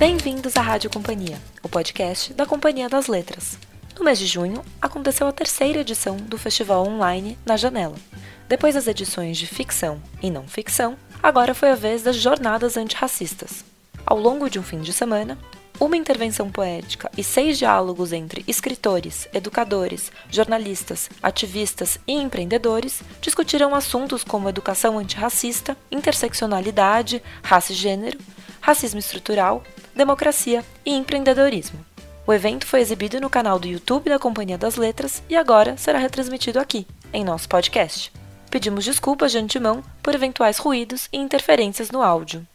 Bem-vindos à Rádio Companhia, o podcast da Companhia das Letras. No mês de junho, aconteceu a terceira edição do festival online Na Janela. Depois das edições de ficção e não ficção, agora foi a vez das jornadas antirracistas. Ao longo de um fim de semana, uma intervenção poética e seis diálogos entre escritores, educadores, jornalistas, ativistas e empreendedores discutiram assuntos como educação antirracista, interseccionalidade, raça e gênero, racismo estrutural, democracia e empreendedorismo. O evento foi exibido no canal do YouTube da Companhia das Letras e agora será retransmitido aqui, em nosso podcast. Pedimos desculpas de antemão por eventuais ruídos e interferências no áudio.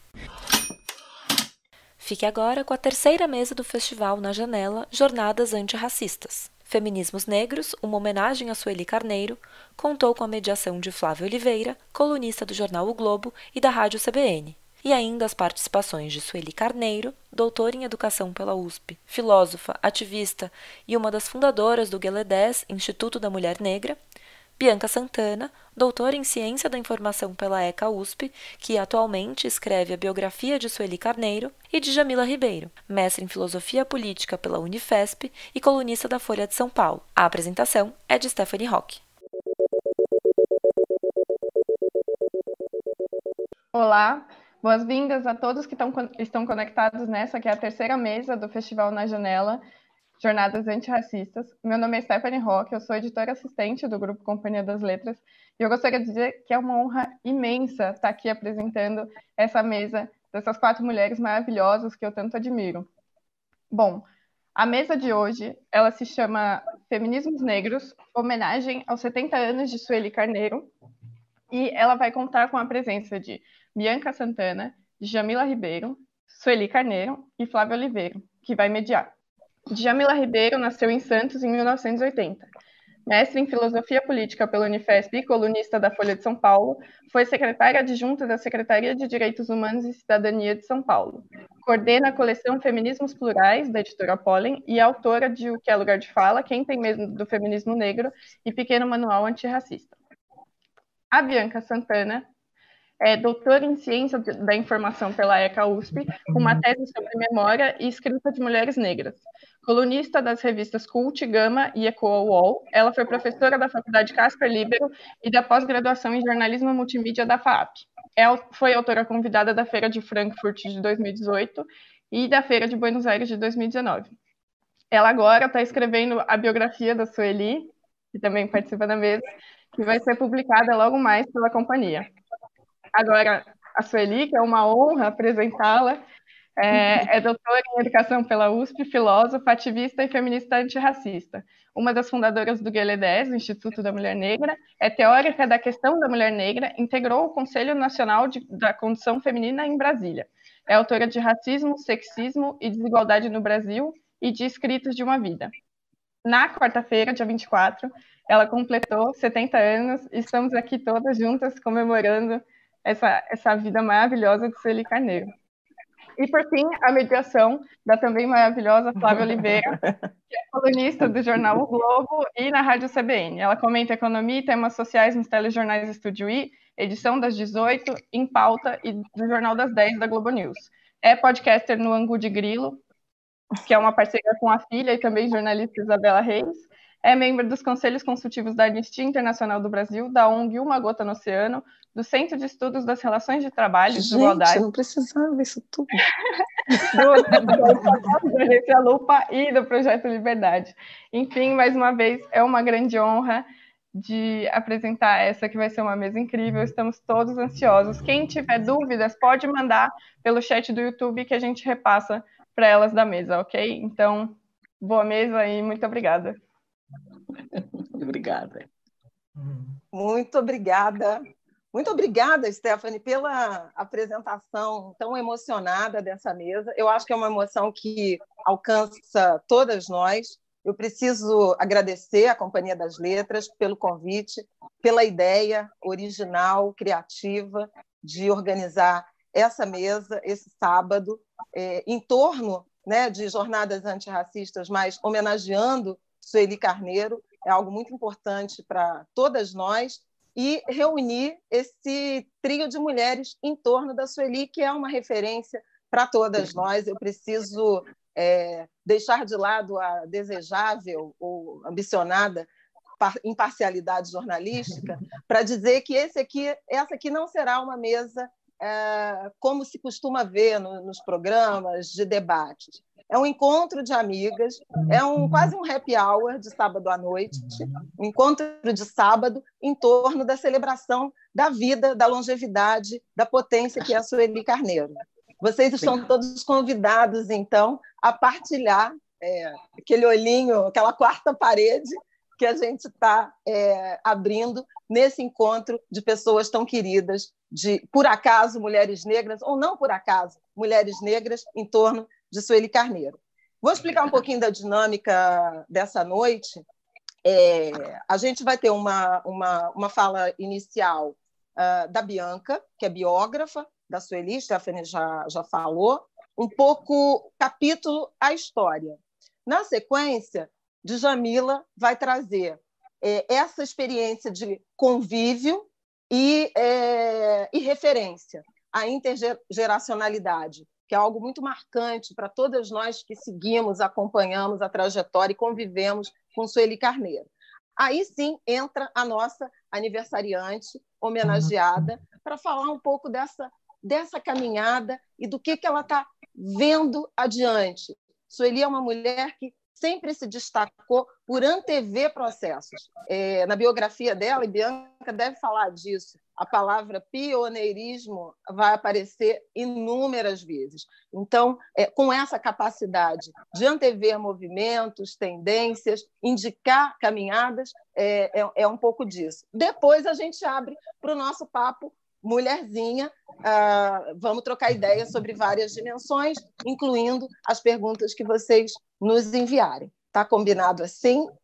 Fique agora com a terceira mesa do festival na janela Jornadas Antirracistas. Feminismos Negros, uma homenagem a Sueli Carneiro, contou com a mediação de Flávia Oliveira, colunista do jornal O Globo e da Rádio CBN. E ainda as participações de Sueli Carneiro, doutora em Educação pela USP, filósofa, ativista e uma das fundadoras do Gueledés, Instituto da Mulher Negra, Bianca Santana, doutora em Ciência da Informação pela ECA USP, que atualmente escreve a biografia de Sueli Carneiro, e de Jamila Ribeiro, mestre em Filosofia Política pela Unifesp e colunista da Folha de São Paulo. A apresentação é de Stephanie Rock. Olá, boas-vindas a todos que estão conectados nessa, que é a terceira mesa do Festival Na Janela, Jornadas Antirracistas. Meu nome é Stephanie Roque, eu sou editora assistente do Grupo Companhia das Letras e eu gostaria de dizer que é uma honra imensa estar aqui apresentando essa mesa dessas quatro mulheres maravilhosas que eu tanto admiro. Bom, a mesa de hoje, ela se chama Feminismos Negros, homenagem aos 70 anos de Sueli Carneiro, e ela vai contar com a presença de Bianca Santana, Jamila Ribeiro, Sueli Carneiro e Flávia Oliveira, que vai mediar. Djamila Ribeiro nasceu em Santos em 1980. Mestre em Filosofia Política pela Unifesp e colunista da Folha de São Paulo, foi secretária adjunta da Secretaria de Direitos Humanos e Cidadania de São Paulo. Coordena a coleção Feminismos Plurais, da editora Pollen, e é autora de O que é Lugar de Fala, Quem tem Medo do Feminismo Negro e Pequeno Manual Antirracista. A Bianca Santana é doutora em Ciência da Informação pela ECA USP, com uma tese sobre memória e escrita de mulheres negras. Colunista das revistas Cult, Gama e Eco ela foi professora da Faculdade Casper Libero e da pós-graduação em Jornalismo Multimídia da FAAP. Ela foi autora convidada da Feira de Frankfurt de 2018 e da Feira de Buenos Aires de 2019. Ela agora está escrevendo a biografia da Sueli, que também participa da mesa, que vai ser publicada logo mais pela companhia. Agora, a Sueli, que é uma honra apresentá-la, é, é, doutora em educação pela USP, filósofa, ativista e feminista antirracista. Uma das fundadoras do GLDS, o Instituto da Mulher Negra, é teórica da questão da mulher negra, integrou o Conselho Nacional de, da Condição Feminina em Brasília. É autora de Racismo, Sexismo e Desigualdade no Brasil e de Escritos de uma Vida. Na quarta-feira, dia 24, ela completou 70 anos e estamos aqui todas juntas comemorando essa, essa vida maravilhosa de Sueli Carneiro. E, por fim, a mediação da também maravilhosa Flávia Oliveira, que é colunista do jornal O Globo e na Rádio CBN. Ela comenta economia e temas sociais nos telejornais Estúdio I, edição das 18, em pauta e do Jornal das 10 da Globo News. É podcaster no Angu de Grilo, que é uma parceria com a filha e também jornalista Isabela Reis. É membro dos Conselhos Consultivos da Anistia Internacional do Brasil, da ONG Uma Gota no Oceano, do Centro de Estudos das Relações de Trabalho e Desigualdade. não precisava isso tudo. do, da Agência Lupa e do Projeto Liberdade. Enfim, mais uma vez, é uma grande honra de apresentar essa que vai ser uma mesa incrível. Estamos todos ansiosos. Quem tiver dúvidas, pode mandar pelo chat do YouTube que a gente repassa para elas da mesa, ok? Então, boa mesa e muito obrigada. Obrigada. Muito obrigada. Muito obrigada, Stephanie, pela apresentação tão emocionada dessa mesa. Eu acho que é uma emoção que alcança todas nós. Eu preciso agradecer à Companhia das Letras pelo convite, pela ideia original, criativa de organizar essa mesa esse sábado é, em torno né, de jornadas antirracistas, mas homenageando Sueli Carneiro, é algo muito importante para todas nós, e reunir esse trio de mulheres em torno da Sueli, que é uma referência para todas nós. Eu preciso é, deixar de lado a desejável ou ambicionada imparcialidade jornalística para dizer que esse aqui, essa aqui não será uma mesa como se costuma ver no, nos programas de debates. É um encontro de amigas, é um quase um happy hour de sábado à noite, um encontro de sábado em torno da celebração da vida, da longevidade, da potência que é a Sueli Carneiro. Vocês estão todos convidados, então, a partilhar é, aquele olhinho, aquela quarta parede que a gente está é, abrindo nesse encontro de pessoas tão queridas, de, por acaso, mulheres negras, ou não por acaso, mulheres negras, em torno de Sueli Carneiro. Vou explicar um pouquinho da dinâmica dessa noite. É, a gente vai ter uma, uma, uma fala inicial uh, da Bianca, que é biógrafa da Sueli, Stephanie já, já falou, um pouco capítulo a história. Na sequência, Djamila vai trazer é, essa experiência de convívio e, é, e referência, a intergeracionalidade, que é algo muito marcante para todas nós que seguimos, acompanhamos a trajetória e convivemos com Sueli Carneiro. Aí sim entra a nossa aniversariante homenageada para falar um pouco dessa, dessa caminhada e do que, que ela está vendo adiante. Sueli é uma mulher que sempre se destacou por antever processos. É, na biografia dela, e Bianca deve falar disso, a palavra pioneirismo vai aparecer inúmeras vezes. Então, é, com essa capacidade de antever movimentos, tendências, indicar caminhadas, é, é, é um pouco disso. Depois a gente abre para o nosso papo mulherzinha. Uh, vamos trocar ideias sobre várias dimensões, incluindo as perguntas que vocês nos enviarem. Está combinado assim?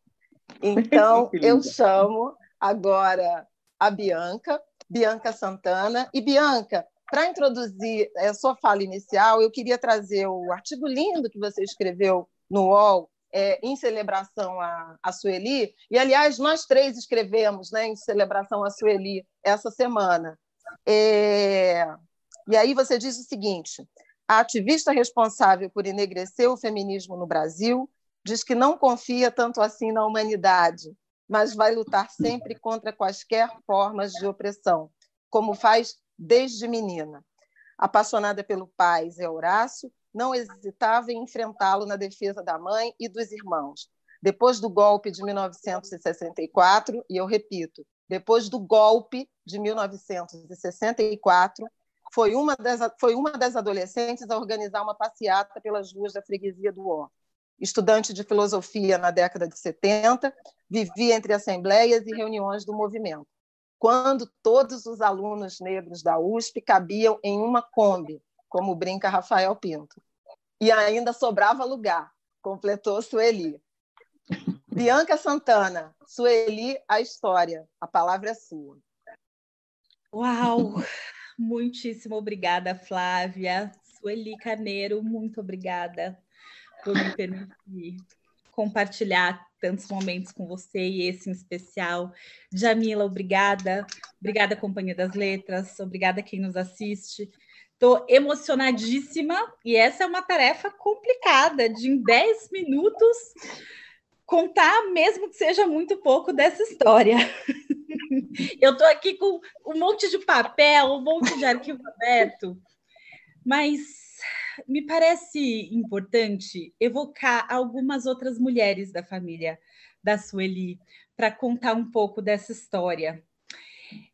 Então, eu chamo agora a Bianca, Bianca Santana. E, Bianca, para introduzir a sua fala inicial, eu queria trazer o artigo lindo que você escreveu no UOL, é, em celebração a, a Sueli. E, aliás, nós três escrevemos né, em celebração a Sueli essa semana. É... E aí você diz o seguinte: a ativista responsável por enegrecer o feminismo no Brasil diz que não confia tanto assim na humanidade, mas vai lutar sempre contra quaisquer formas de opressão, como faz desde menina. Apaixonada pelo pai Zé Horácio, não hesitava em enfrentá-lo na defesa da mãe e dos irmãos. Depois do golpe de 1964, e eu repito, depois do golpe de 1964, foi uma das, foi uma das adolescentes a organizar uma passeata pelas ruas da freguesia do Ó. Estudante de filosofia na década de 70, vivia entre assembleias e reuniões do movimento, quando todos os alunos negros da USP cabiam em uma Kombi, como brinca Rafael Pinto. E ainda sobrava lugar, completou Sueli. Bianca Santana, Sueli, a história. A palavra é sua. Uau! Muitíssimo obrigada, Flávia. Sueli Carneiro, muito obrigada por me permitir compartilhar tantos momentos com você e esse em especial. Jamila, obrigada. Obrigada, Companhia das Letras. Obrigada quem nos assiste. Estou emocionadíssima e essa é uma tarefa complicada de em 10 minutos contar, mesmo que seja muito pouco, dessa história. Eu estou aqui com um monte de papel, um monte de arquivo aberto, mas me parece importante evocar algumas outras mulheres da família da Sueli para contar um pouco dessa história.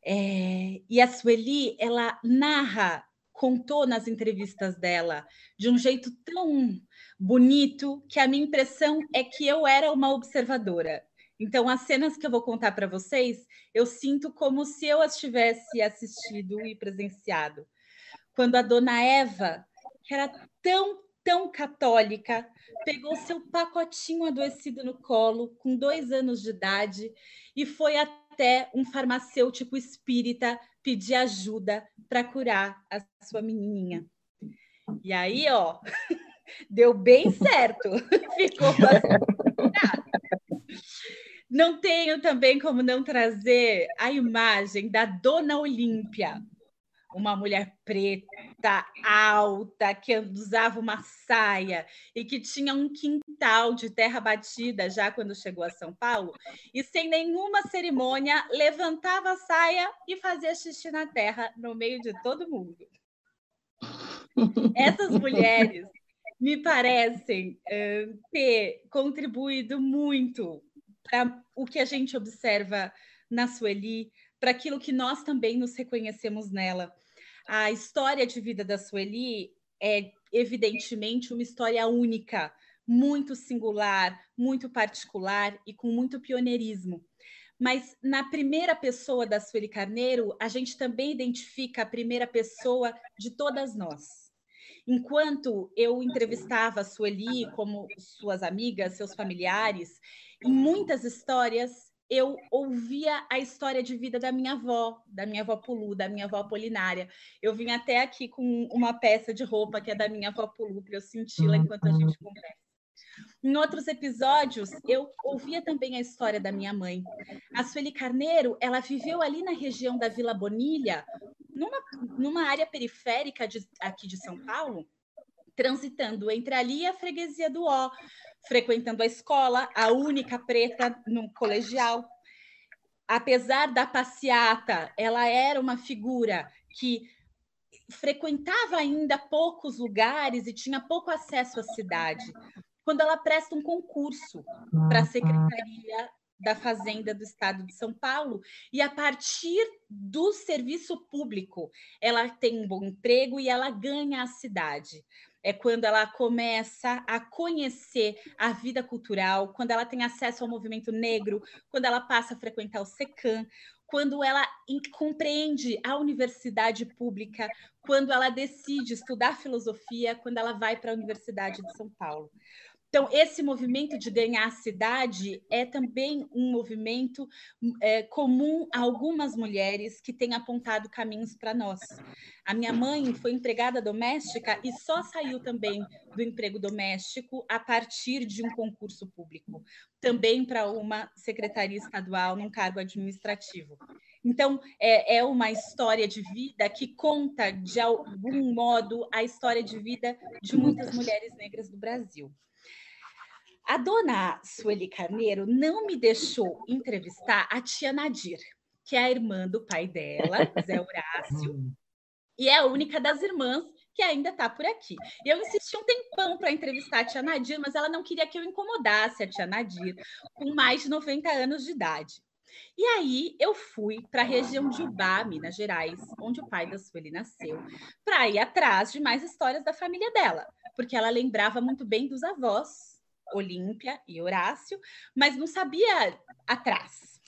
É, e a Sueli, ela narra, contou nas entrevistas dela de um jeito tão bonito que a minha impressão é que eu era uma observadora. Então, as cenas que eu vou contar para vocês, eu sinto como se eu as tivesse assistido e presenciado. Quando a dona Eva, que era tão, tão católica, pegou seu pacotinho adoecido no colo, com dois anos de idade, e foi até um farmacêutico espírita pedir ajuda para curar a sua menininha. E aí, ó, Deu bem certo. Ficou bastante Não tenho também como não trazer a imagem da Dona Olímpia, uma mulher preta, alta, que usava uma saia e que tinha um quintal de terra batida já quando chegou a São Paulo, e sem nenhuma cerimônia levantava a saia e fazia xixi na terra no meio de todo mundo. Essas mulheres me parecem uh, ter contribuído muito para o que a gente observa na Sueli, para aquilo que nós também nos reconhecemos nela. A história de vida da Sueli é, evidentemente, uma história única, muito singular, muito particular e com muito pioneirismo. Mas na primeira pessoa da Sueli Carneiro, a gente também identifica a primeira pessoa de todas nós. Enquanto eu entrevistava a Sueli, como suas amigas, seus familiares, em muitas histórias eu ouvia a história de vida da minha avó, da minha avó Pulu, da minha avó Polinária. Eu vim até aqui com uma peça de roupa que é da minha avó Pulu, para eu senti-la enquanto a gente conversa. Em outros episódios, eu ouvia também a história da minha mãe. A Sueli Carneiro, ela viveu ali na região da Vila Bonilha, numa, numa área periférica de, aqui de São Paulo, transitando entre ali e a freguesia do Ó, frequentando a escola, a única preta no colegial. Apesar da passeata, ela era uma figura que frequentava ainda poucos lugares e tinha pouco acesso à cidade. Quando ela presta um concurso para a Secretaria da Fazenda do Estado de São Paulo, e a partir do serviço público, ela tem um bom emprego e ela ganha a cidade é quando ela começa a conhecer a vida cultural, quando ela tem acesso ao movimento negro, quando ela passa a frequentar o SECAM, quando ela compreende a universidade pública, quando ela decide estudar filosofia, quando ela vai para a Universidade de São Paulo. Então, esse movimento de ganhar a cidade é também um movimento é, comum a algumas mulheres que têm apontado caminhos para nós. A minha mãe foi empregada doméstica e só saiu também do emprego doméstico a partir de um concurso público, também para uma secretaria estadual num cargo administrativo. Então, é, é uma história de vida que conta, de algum modo, a história de vida de muitas mulheres negras do Brasil. A dona Sueli Carneiro não me deixou entrevistar a tia Nadir, que é a irmã do pai dela, Zé Horácio, e é a única das irmãs que ainda está por aqui. Eu insisti um tempão para entrevistar a tia Nadir, mas ela não queria que eu incomodasse a tia Nadir, com mais de 90 anos de idade. E aí eu fui para a região de Ubá, Minas Gerais, onde o pai da Sueli nasceu, para ir atrás de mais histórias da família dela, porque ela lembrava muito bem dos avós Olímpia e Horácio, mas não sabia atrás.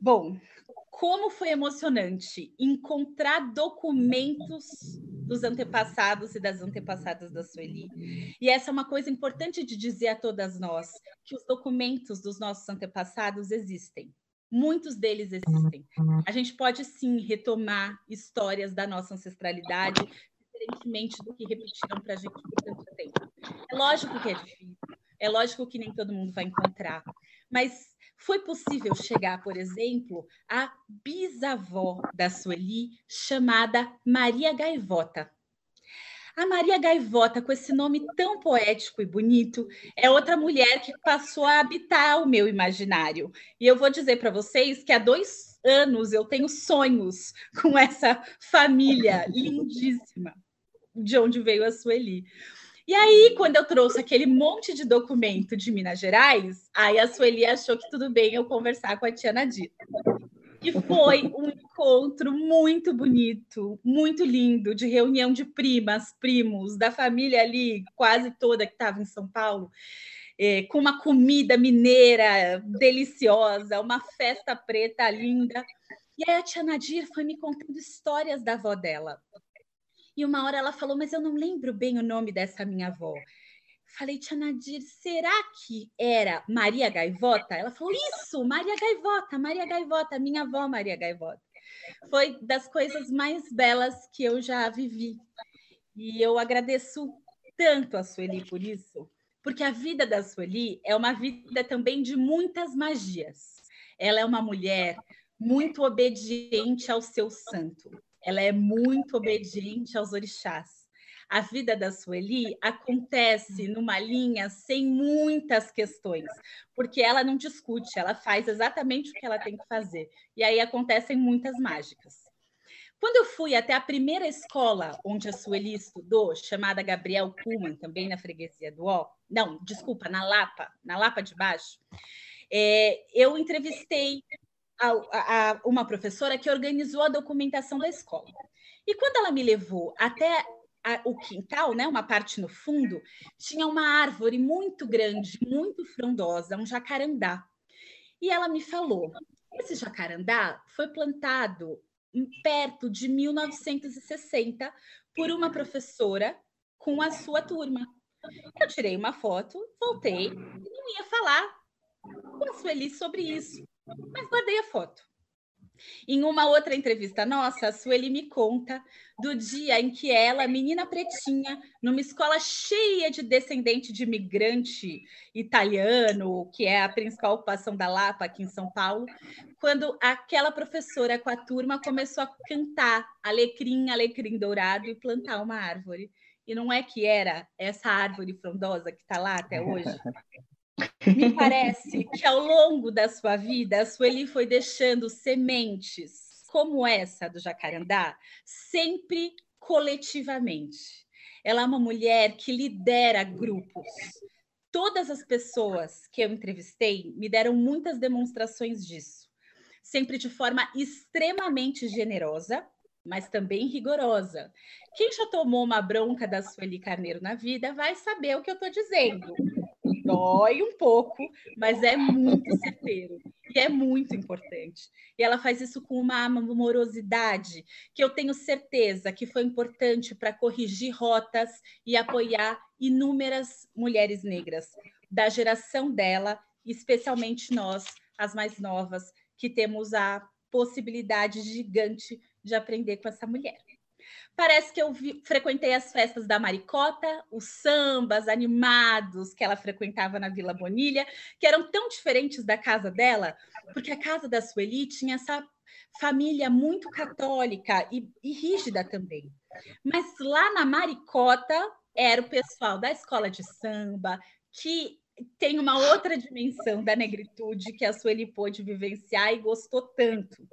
Bom, como foi emocionante encontrar documentos dos antepassados e das antepassadas da Sueli. E essa é uma coisa importante de dizer a todas nós, que os documentos dos nossos antepassados existem. Muitos deles existem. A gente pode sim retomar histórias da nossa ancestralidade, diferentemente do que repetiram para a gente por tanto tempo. É lógico que é difícil, é lógico que nem todo mundo vai encontrar, mas foi possível chegar, por exemplo, à bisavó da Sueli, chamada Maria Gaivota. A Maria Gaivota, com esse nome tão poético e bonito, é outra mulher que passou a habitar o meu imaginário. E eu vou dizer para vocês que há dois anos eu tenho sonhos com essa família lindíssima de onde veio a Sueli. E aí, quando eu trouxe aquele monte de documento de Minas Gerais, aí a Sueli achou que tudo bem eu conversar com a tia Nadir. E foi um encontro muito bonito, muito lindo, de reunião de primas, primos, da família ali, quase toda que estava em São Paulo, é, com uma comida mineira deliciosa, uma festa preta linda. E aí a tia Nadir foi me contando histórias da avó dela. E uma hora ela falou, mas eu não lembro bem o nome dessa minha avó. Falei, Tia Nadir, será que era Maria Gaivota? Ela falou, isso, Maria Gaivota, Maria Gaivota, minha avó Maria Gaivota. Foi das coisas mais belas que eu já vivi. E eu agradeço tanto a Sueli por isso, porque a vida da Sueli é uma vida também de muitas magias. Ela é uma mulher muito obediente ao seu santo ela é muito obediente aos orixás. A vida da Sueli acontece numa linha sem muitas questões, porque ela não discute, ela faz exatamente o que ela tem que fazer. E aí acontecem muitas mágicas. Quando eu fui até a primeira escola onde a Sueli estudou, chamada Gabriel Kuhlmann, também na freguesia do Ó, não, desculpa, na Lapa, na Lapa de Baixo, é, eu entrevistei a, a, uma professora que organizou a documentação da escola. E quando ela me levou até o quintal, né, uma parte no fundo, tinha uma árvore muito grande, muito frondosa, um jacarandá. E ela me falou: esse jacarandá foi plantado perto de 1960 por uma professora com a sua turma. Eu tirei uma foto, voltei e não ia falar com a Sueli sobre isso, mas guardei a foto. Em uma outra entrevista nossa, a Sueli me conta do dia em que ela, menina pretinha, numa escola cheia de descendente de imigrante italiano, que é a principal ocupação da Lapa aqui em São Paulo, quando aquela professora com a turma começou a cantar alecrim, alecrim dourado e plantar uma árvore. E não é que era essa árvore frondosa que está lá até hoje? Me parece que ao longo da sua vida, a Sueli foi deixando sementes como essa do jacarandá, sempre coletivamente. Ela é uma mulher que lidera grupos. Todas as pessoas que eu entrevistei me deram muitas demonstrações disso, sempre de forma extremamente generosa, mas também rigorosa. Quem já tomou uma bronca da Sueli Carneiro na vida vai saber o que eu estou dizendo dói um pouco, mas é muito certeiro e é muito importante. E ela faz isso com uma amorosidade que eu tenho certeza que foi importante para corrigir rotas e apoiar inúmeras mulheres negras da geração dela, especialmente nós, as mais novas, que temos a possibilidade gigante de aprender com essa mulher. Parece que eu vi, frequentei as festas da Maricota, os sambas animados que ela frequentava na Vila Bonilha, que eram tão diferentes da casa dela, porque a casa da Sueli tinha essa família muito católica e, e rígida também. Mas lá na Maricota era o pessoal da escola de samba, que tem uma outra dimensão da negritude que a Sueli pôde vivenciar e gostou tanto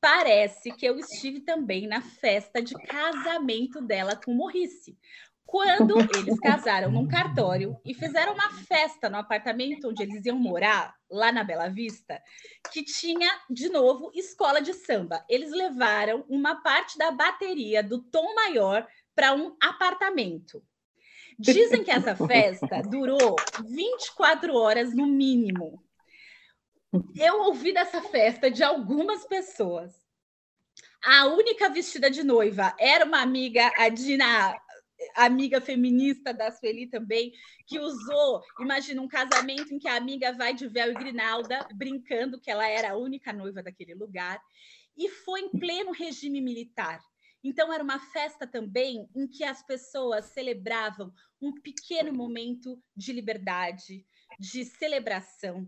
parece que eu estive também na festa de casamento dela com Morrice. Quando eles casaram num cartório e fizeram uma festa no apartamento onde eles iam morar, lá na Bela Vista, que tinha, de novo, escola de samba. Eles levaram uma parte da bateria do Tom Maior para um apartamento. Dizem que essa festa durou 24 horas no mínimo. Eu ouvi dessa festa de algumas pessoas. A única vestida de noiva era uma amiga, a Dina, amiga feminista da Sueli também, que usou, imagina, um casamento em que a amiga vai de véu e grinalda, brincando que ela era a única noiva daquele lugar, e foi em pleno regime militar. Então, era uma festa também em que as pessoas celebravam um pequeno momento de liberdade, de celebração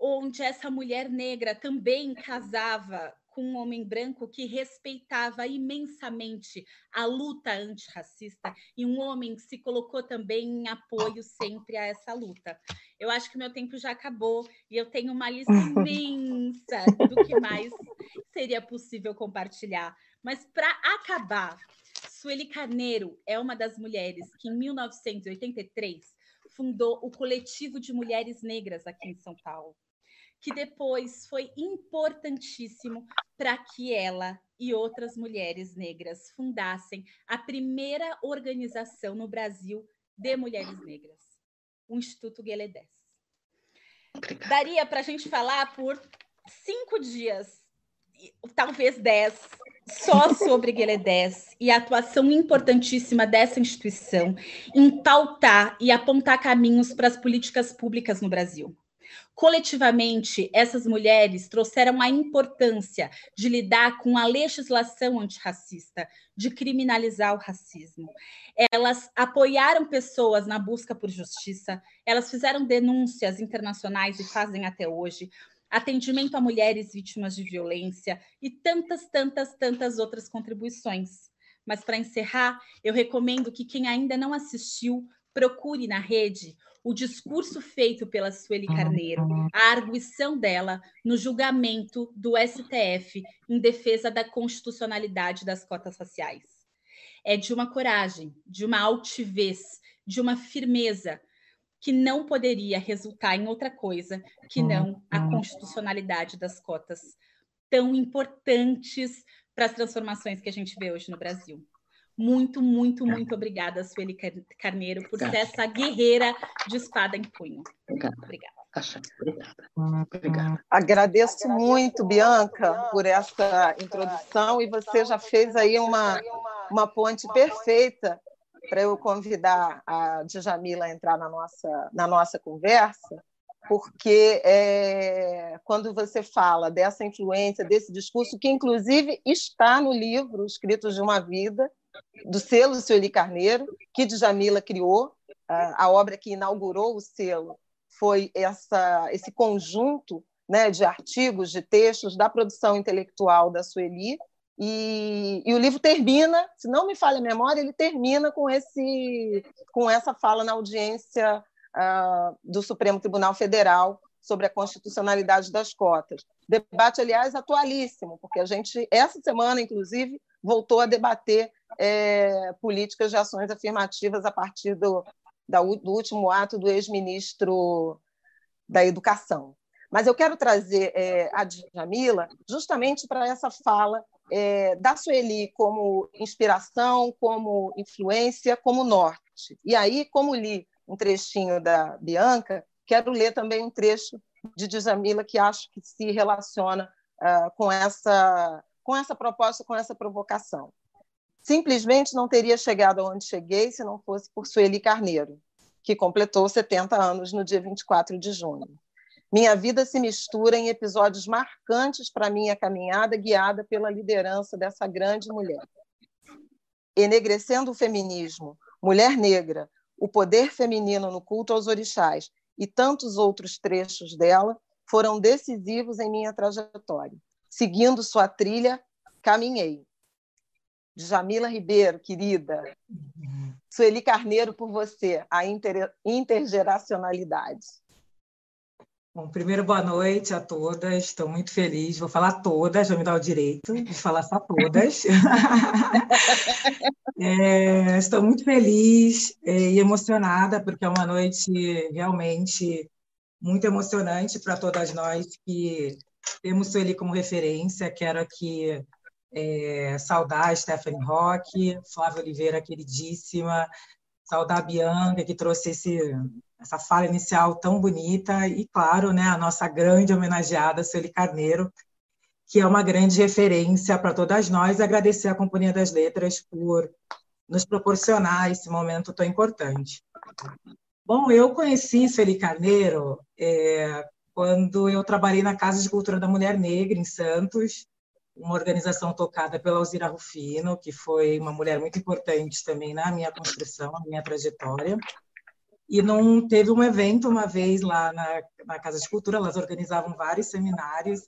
onde essa mulher negra também casava com um homem branco que respeitava imensamente a luta antirracista e um homem que se colocou também em apoio sempre a essa luta. Eu acho que meu tempo já acabou e eu tenho uma lista imensa do que mais seria possível compartilhar. Mas para acabar, Sueli Carneiro é uma das mulheres que em 1983 fundou o coletivo de mulheres negras aqui em São Paulo que depois foi importantíssimo para que ela e outras mulheres negras fundassem a primeira organização no Brasil de mulheres negras, o Instituto Gueledés. Daria para a gente falar por cinco dias, talvez dez, só sobre Gueledés e a atuação importantíssima dessa instituição em pautar e apontar caminhos para as políticas públicas no Brasil. Coletivamente, essas mulheres trouxeram a importância de lidar com a legislação antirracista, de criminalizar o racismo. Elas apoiaram pessoas na busca por justiça, elas fizeram denúncias internacionais e fazem até hoje. atendimento a mulheres vítimas de violência e tantas, tantas, tantas outras contribuições. Mas para encerrar, eu recomendo que quem ainda não assistiu procure na rede o discurso feito pela Sueli Carneiro, a arguição dela no julgamento do STF em defesa da constitucionalidade das cotas raciais. É de uma coragem, de uma altivez, de uma firmeza que não poderia resultar em outra coisa que não a constitucionalidade das cotas tão importantes para as transformações que a gente vê hoje no Brasil. Muito, muito, muito obrigada, Sueli Carneiro, por ser essa guerreira de espada em punho. Obrigada. Obrigada. Obrigada. Agradeço muito, Bianca, por essa introdução e você já fez aí uma, uma ponte perfeita para eu convidar a Djamila a entrar na nossa, na nossa conversa, porque é, quando você fala dessa influência, desse discurso, que inclusive está no livro Escritos de uma Vida, do selo Sueli Carneiro, que Djamila criou, a obra que inaugurou o selo foi essa, esse conjunto né, de artigos, de textos da produção intelectual da Sueli, e, e, o livro termina, se não me falha a memória, ele termina com, esse, com essa fala na audiência uh, do Supremo Tribunal Federal sobre a constitucionalidade das cotas. Debate, aliás, atualíssimo, porque a gente, essa semana, inclusive, voltou a debater é, políticas de ações afirmativas a partir do, da, do último ato do ex-ministro da Educação. Mas eu quero trazer é, a Djamila justamente para essa fala é, da Sueli como inspiração, como influência, como norte. E aí, como li um trechinho da Bianca, quero ler também um trecho de Djamila que acho que se relaciona uh, com, essa, com essa proposta, com essa provocação. Simplesmente não teria chegado aonde cheguei se não fosse por Sueli Carneiro, que completou 70 anos no dia 24 de junho. Minha vida se mistura em episódios marcantes para minha caminhada, guiada pela liderança dessa grande mulher. Enegrecendo o feminismo, mulher negra, o poder feminino no culto aos orixás e tantos outros trechos dela foram decisivos em minha trajetória. Seguindo sua trilha, caminhei. Jamila Ribeiro, querida. Sueli Carneiro, por você, a inter intergeracionalidade. Bom, primeiro, boa noite a todas. Estou muito feliz. Vou falar todas, vou me dar o direito de falar só todas. é, estou muito feliz é, e emocionada, porque é uma noite realmente muito emocionante para todas nós que temos Sueli como referência. Quero aqui é, saudar Stephanie Roque, Flávia Oliveira, queridíssima, saudar a Bianca, que trouxe esse essa fala inicial tão bonita e, claro, né, a nossa grande homenageada, Sueli Carneiro, que é uma grande referência para todas nós, e agradecer à Companhia das Letras por nos proporcionar esse momento tão importante. Bom, eu conheci Sueli Carneiro é, quando eu trabalhei na Casa de Cultura da Mulher Negra, em Santos, uma organização tocada pela Alzira Rufino, que foi uma mulher muito importante também na minha construção, na minha trajetória. E não teve um evento uma vez lá na, na Casa de Cultura, elas organizavam vários seminários.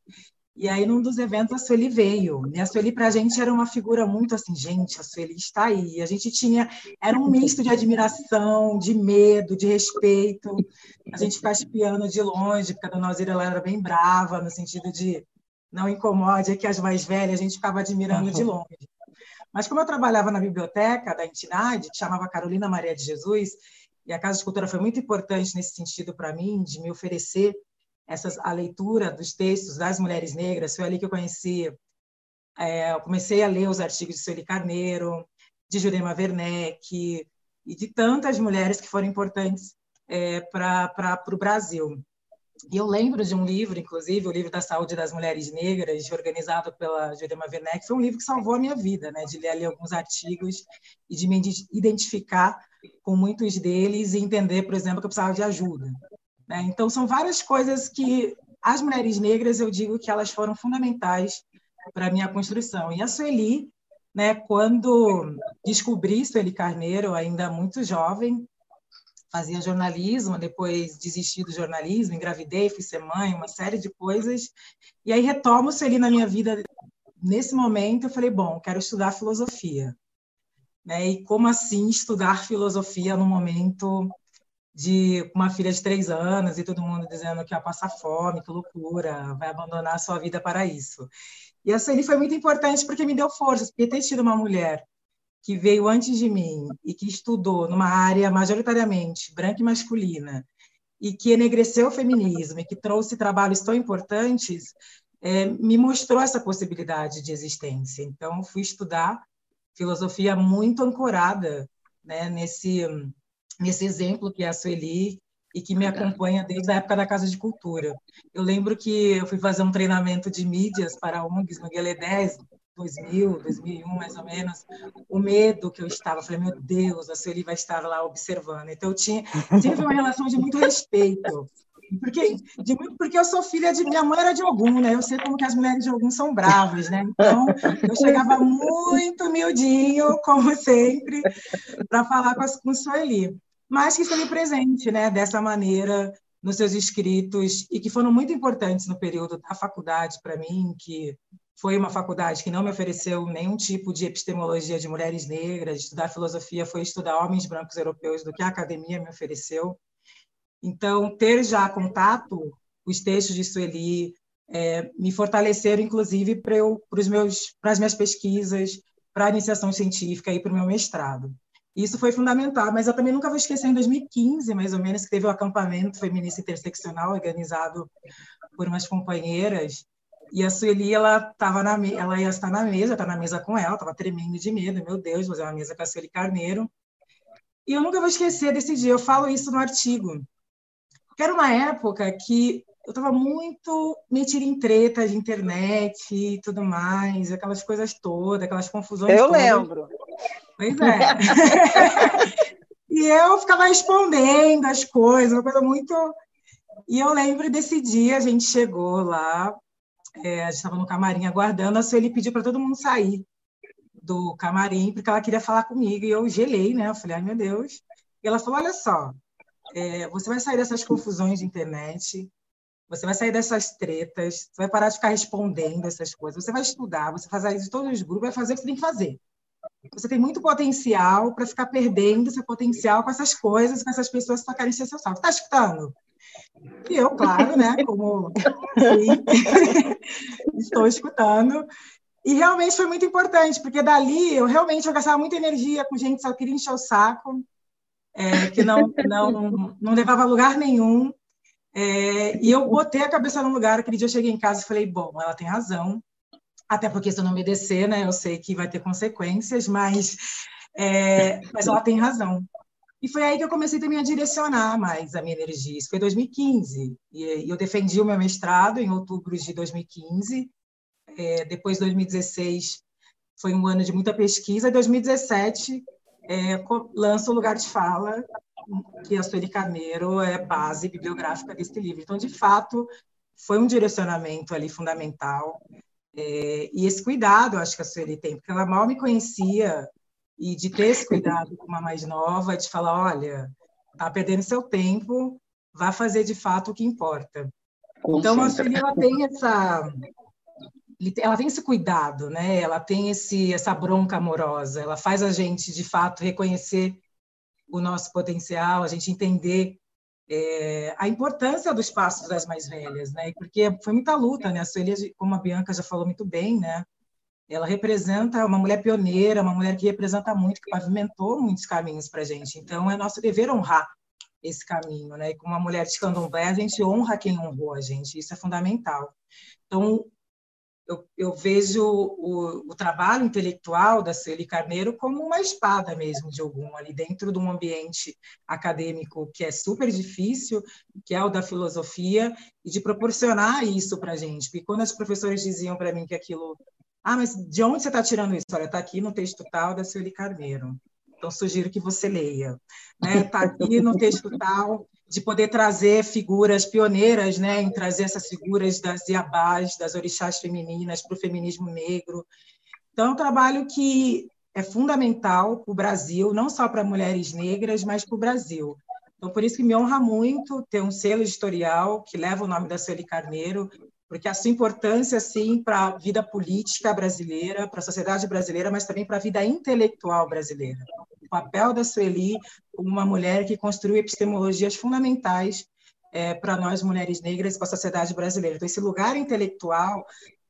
E aí, num dos eventos, a Sueli veio. E a Sueli, para a gente, era uma figura muito assim, gente, a Sueli está aí. A gente tinha, era um misto de admiração, de medo, de respeito. A gente ficava espiando de longe, porque a dona Alzira ela era bem brava, no sentido de não incomode, é que as mais velhas a gente ficava admirando uhum. de longe. Mas como eu trabalhava na biblioteca da entidade, que chamava Carolina Maria de Jesus, e a Casa de Cultura foi muito importante nesse sentido para mim, de me oferecer essas, a leitura dos textos das mulheres negras. Foi ali que eu conheci, é, eu comecei a ler os artigos de Sueli Carneiro, de Jurema Werneck, e de tantas mulheres que foram importantes é, para o Brasil. E eu lembro de um livro, inclusive, o livro da saúde das mulheres negras, organizado pela Jurema Werneck, foi um livro que salvou a minha vida, né? de ler ali alguns artigos e de me identificar com muitos deles e entender, por exemplo, que eu precisava de ajuda. Né? Então, são várias coisas que as mulheres negras, eu digo que elas foram fundamentais para a minha construção. E a Sueli, né, quando descobri Sueli Carneiro, ainda muito jovem, fazia jornalismo, depois desisti do jornalismo, engravidei, fui ser mãe, uma série de coisas. E aí retomo Sueli na minha vida. Nesse momento, eu falei, bom, quero estudar filosofia. Né? E como assim estudar filosofia no momento de uma filha de três anos e todo mundo dizendo que ia passar fome, que loucura, vai abandonar a sua vida para isso. E a Sueli foi muito importante porque me deu forças, porque ter tido uma mulher que veio antes de mim e que estudou numa área majoritariamente branca e masculina e que enegreceu o feminismo e que trouxe trabalhos tão importantes, é, me mostrou essa possibilidade de existência. Então, fui estudar filosofia muito ancorada né, nesse, nesse exemplo que é a Sueli e que me acompanha desde a época da Casa de Cultura. Eu lembro que eu fui fazer um treinamento de mídias para ONGs no Guilé 10, 2000, 2001 mais ou menos, o medo que eu estava. Eu falei, meu Deus, a Sueli vai estar lá observando. Então, eu tinha sempre uma relação de muito respeito. Porque, de muito, porque eu sou filha de. Minha mãe era de algum, né? Eu sei como que as mulheres de algum são bravas, né? Então, eu chegava muito miudinho, como sempre, para falar com, a, com Sueli. Mas que esteve presente, né? Dessa maneira, nos seus escritos, e que foram muito importantes no período da faculdade para mim, que foi uma faculdade que não me ofereceu nenhum tipo de epistemologia de mulheres negras, estudar filosofia foi estudar homens brancos europeus do que a academia me ofereceu. Então, ter já contato, os textos de Sueli é, me fortaleceram, inclusive, para as minhas pesquisas, para a iniciação científica e para o meu mestrado. Isso foi fundamental, mas eu também nunca vou esquecer, em 2015, mais ou menos, que teve o um acampamento feminista interseccional organizado por umas companheiras, e a Sueli, ela tava na ela ia estar na mesa, tá na mesa com ela, tava tremendo de medo, meu Deus, fazer uma mesa com a Sueli Carneiro. E eu nunca vou esquecer desse dia, eu falo isso no artigo. Que era uma época que eu estava muito metida em treta de internet e tudo mais, aquelas coisas todas, aquelas confusões Eu todas. lembro. Pois é. e eu ficava respondendo as coisas, uma coisa muito... E eu lembro desse dia, a gente chegou lá, é, a gente estava no camarim aguardando, a Sueli pediu para todo mundo sair do camarim, porque ela queria falar comigo, e eu gelei, né? Eu falei, ai meu Deus. E ela falou: olha só, é, você vai sair dessas confusões de internet, você vai sair dessas tretas, você vai parar de ficar respondendo essas coisas, você vai estudar, você vai fazer de todos os grupos, vai fazer o que você tem que fazer. Você tem muito potencial para ficar perdendo seu potencial com essas coisas, com essas pessoas que só querem ser seu salvo. Está escutando? E eu, claro, né, como estou escutando. E realmente foi muito importante, porque dali eu realmente eu gastava muita energia com gente que só queria encher o saco, é, que não, não, não levava a lugar nenhum. É, e eu botei a cabeça no lugar. Aquele dia eu cheguei em casa e falei: bom, ela tem razão. Até porque se eu não obedecer, né, eu sei que vai ter consequências, mas, é, mas ela tem razão. E foi aí que eu comecei também a direcionar mais a minha energia. Isso foi em 2015. E eu defendi o meu mestrado em outubro de 2015. É, depois, 2016, foi um ano de muita pesquisa. Em 2017, é, lanço o Lugar de Fala, que a Sueli Carneiro é base bibliográfica desse livro. Então, de fato, foi um direcionamento ali fundamental. É, e esse cuidado, acho que a Sueli tem, porque ela mal me conhecia e de ter esse cuidado com uma mais nova, de falar, olha, tá perdendo seu tempo, vá fazer de fato o que importa. Então a Sueli ela tem essa ela tem esse cuidado, né? Ela tem esse essa bronca amorosa, ela faz a gente de fato reconhecer o nosso potencial, a gente entender é, a importância dos passos das mais velhas, né? Porque foi muita luta, né? A Sueli, como a Bianca já falou muito bem, né? ela representa uma mulher pioneira, uma mulher que representa muito, que pavimentou muitos caminhos para a gente. Então, é nosso dever honrar esse caminho, né? E como uma mulher de candomblé, a gente honra quem honrou a gente, isso é fundamental. Então, eu, eu vejo o, o, trabalho intelectual da Celi Carneiro como uma espada mesmo de algum, ali dentro de um ambiente acadêmico que é super difícil, que é o da filosofia, e de proporcionar isso para a gente. Porque quando as professoras diziam para mim que aquilo ah, mas de onde você está tirando isso? Olha, está aqui no texto tal da Sueli Carneiro. Então, sugiro que você leia. Está né? Tá aqui no texto tal, de poder trazer figuras pioneiras, né? em trazer essas figuras das iabás, das orixás femininas para o feminismo negro. Então, é um trabalho que é fundamental para o Brasil, não só para mulheres negras, mas para o Brasil. Então, por isso que me honra muito ter um selo editorial que leva o nome da Sueli Carneiro, porque a sua importância, sim, para a vida política brasileira, para a sociedade brasileira, mas também para a vida intelectual brasileira. O papel da Sueli como uma mulher que construiu epistemologias fundamentais é, para nós, mulheres negras, para a sociedade brasileira. Então, esse lugar intelectual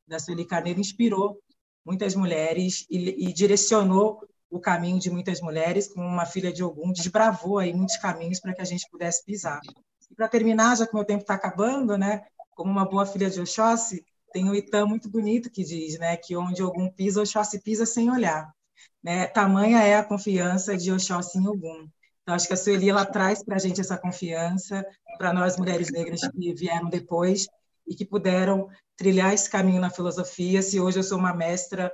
da Sueli Carneiro inspirou muitas mulheres e, e direcionou o caminho de muitas mulheres, como uma filha de Ogum, desbravou aí muitos caminhos para que a gente pudesse pisar. E para terminar, já que meu tempo está acabando, né, como uma boa filha de Oxóssi, tem o Itã muito bonito que diz né, que onde Ogum pisa, Oxóssi pisa sem olhar. Né? Tamanha é a confiança de Oxóssi em Ogum. Então, acho que a Sueli ela traz para a gente essa confiança, para nós mulheres negras que vieram depois e que puderam trilhar esse caminho na filosofia. Se hoje eu sou uma mestra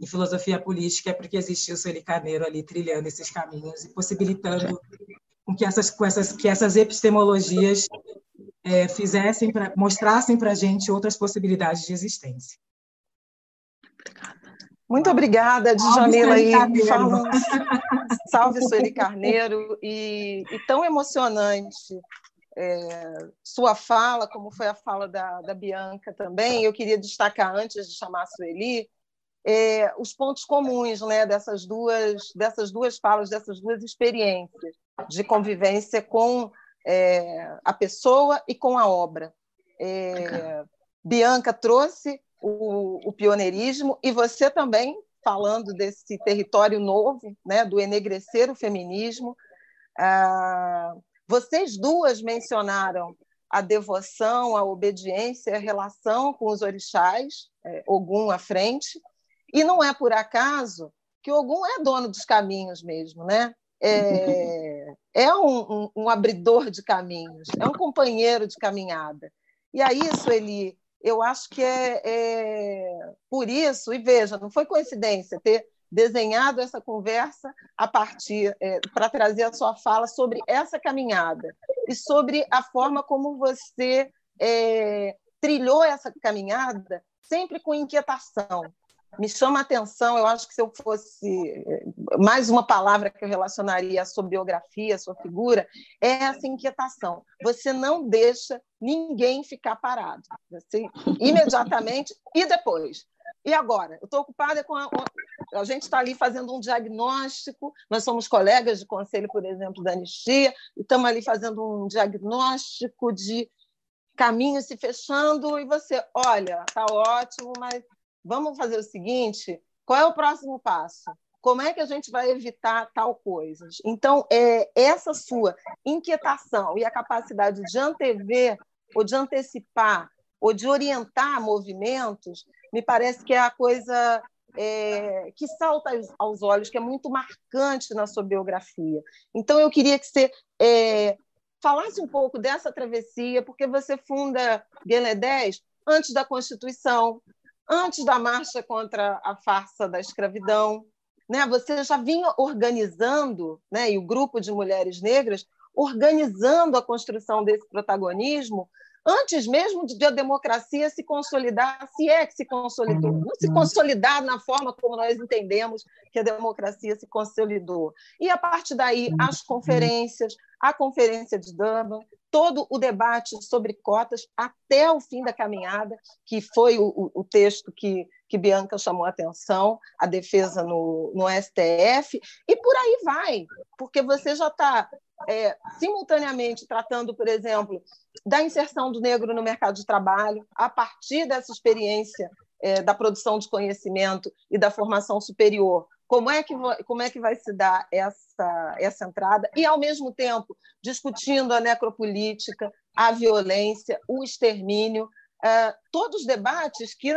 em filosofia política, é porque existiu Sueli Carneiro ali trilhando esses caminhos e possibilitando com que essas, com essas, que essas epistemologias é, fizessem, pra, mostrassem para a gente outras possibilidades de existência. Muito obrigada, Djamila, aí falando. Salve, Sueli Carneiro, e, e tão emocionante é, sua fala, como foi a fala da, da Bianca também. Eu queria destacar, antes de chamar a Sueli, é, os pontos comuns né, dessas, duas, dessas duas falas, dessas duas experiências de convivência com é, a pessoa e com a obra. É, Bianca trouxe o, o pioneirismo, e você também falando desse território novo, né, do enegrecer o feminismo. Ah, vocês duas mencionaram a devoção, a obediência, a relação com os orixás, é, Ogum à frente, e não é por acaso que Ogum é dono dos caminhos mesmo, né? É, é um, um, um abridor de caminhos, é um companheiro de caminhada. E a isso ele eu acho que é, é, por isso, e veja, não foi coincidência ter desenhado essa conversa a partir é, para trazer a sua fala sobre essa caminhada e sobre a forma como você é, trilhou essa caminhada sempre com inquietação, me chama a atenção, eu acho que se eu fosse mais uma palavra que eu relacionaria à sua biografia, à sua figura, é essa inquietação. Você não deixa ninguém ficar parado. Você imediatamente e depois. E agora? Eu estou ocupada com a, a gente está ali fazendo um diagnóstico, nós somos colegas de conselho, por exemplo, da Anistia, e estamos ali fazendo um diagnóstico de caminhos se fechando, e você, olha, está ótimo, mas vamos fazer o seguinte: qual é o próximo passo? Como é que a gente vai evitar tal coisa? Então, é, essa sua inquietação e a capacidade de antever ou de antecipar ou de orientar movimentos, me parece que é a coisa é, que salta aos olhos, que é muito marcante na sua biografia. Então, eu queria que você é, falasse um pouco dessa travessia, porque você funda Guelé 10 antes da Constituição, antes da marcha contra a farsa da escravidão. Né? Você já vinha organizando, né? e o grupo de mulheres negras, organizando a construção desse protagonismo antes mesmo de a democracia se consolidar, se é que se consolidou, não se consolidar na forma como nós entendemos que a democracia se consolidou. E a partir daí, as conferências, a conferência de Durban, todo o debate sobre cotas até o fim da caminhada, que foi o, o texto que, que Bianca chamou a atenção, a defesa no, no STF, e por aí vai, porque você já está é, simultaneamente tratando, por exemplo, da inserção do negro no mercado de trabalho, a partir dessa experiência é, da produção de conhecimento e da formação superior, como é que como é que vai se dar essa essa entrada e ao mesmo tempo discutindo a necropolítica, a violência, o extermínio, é, todos os debates que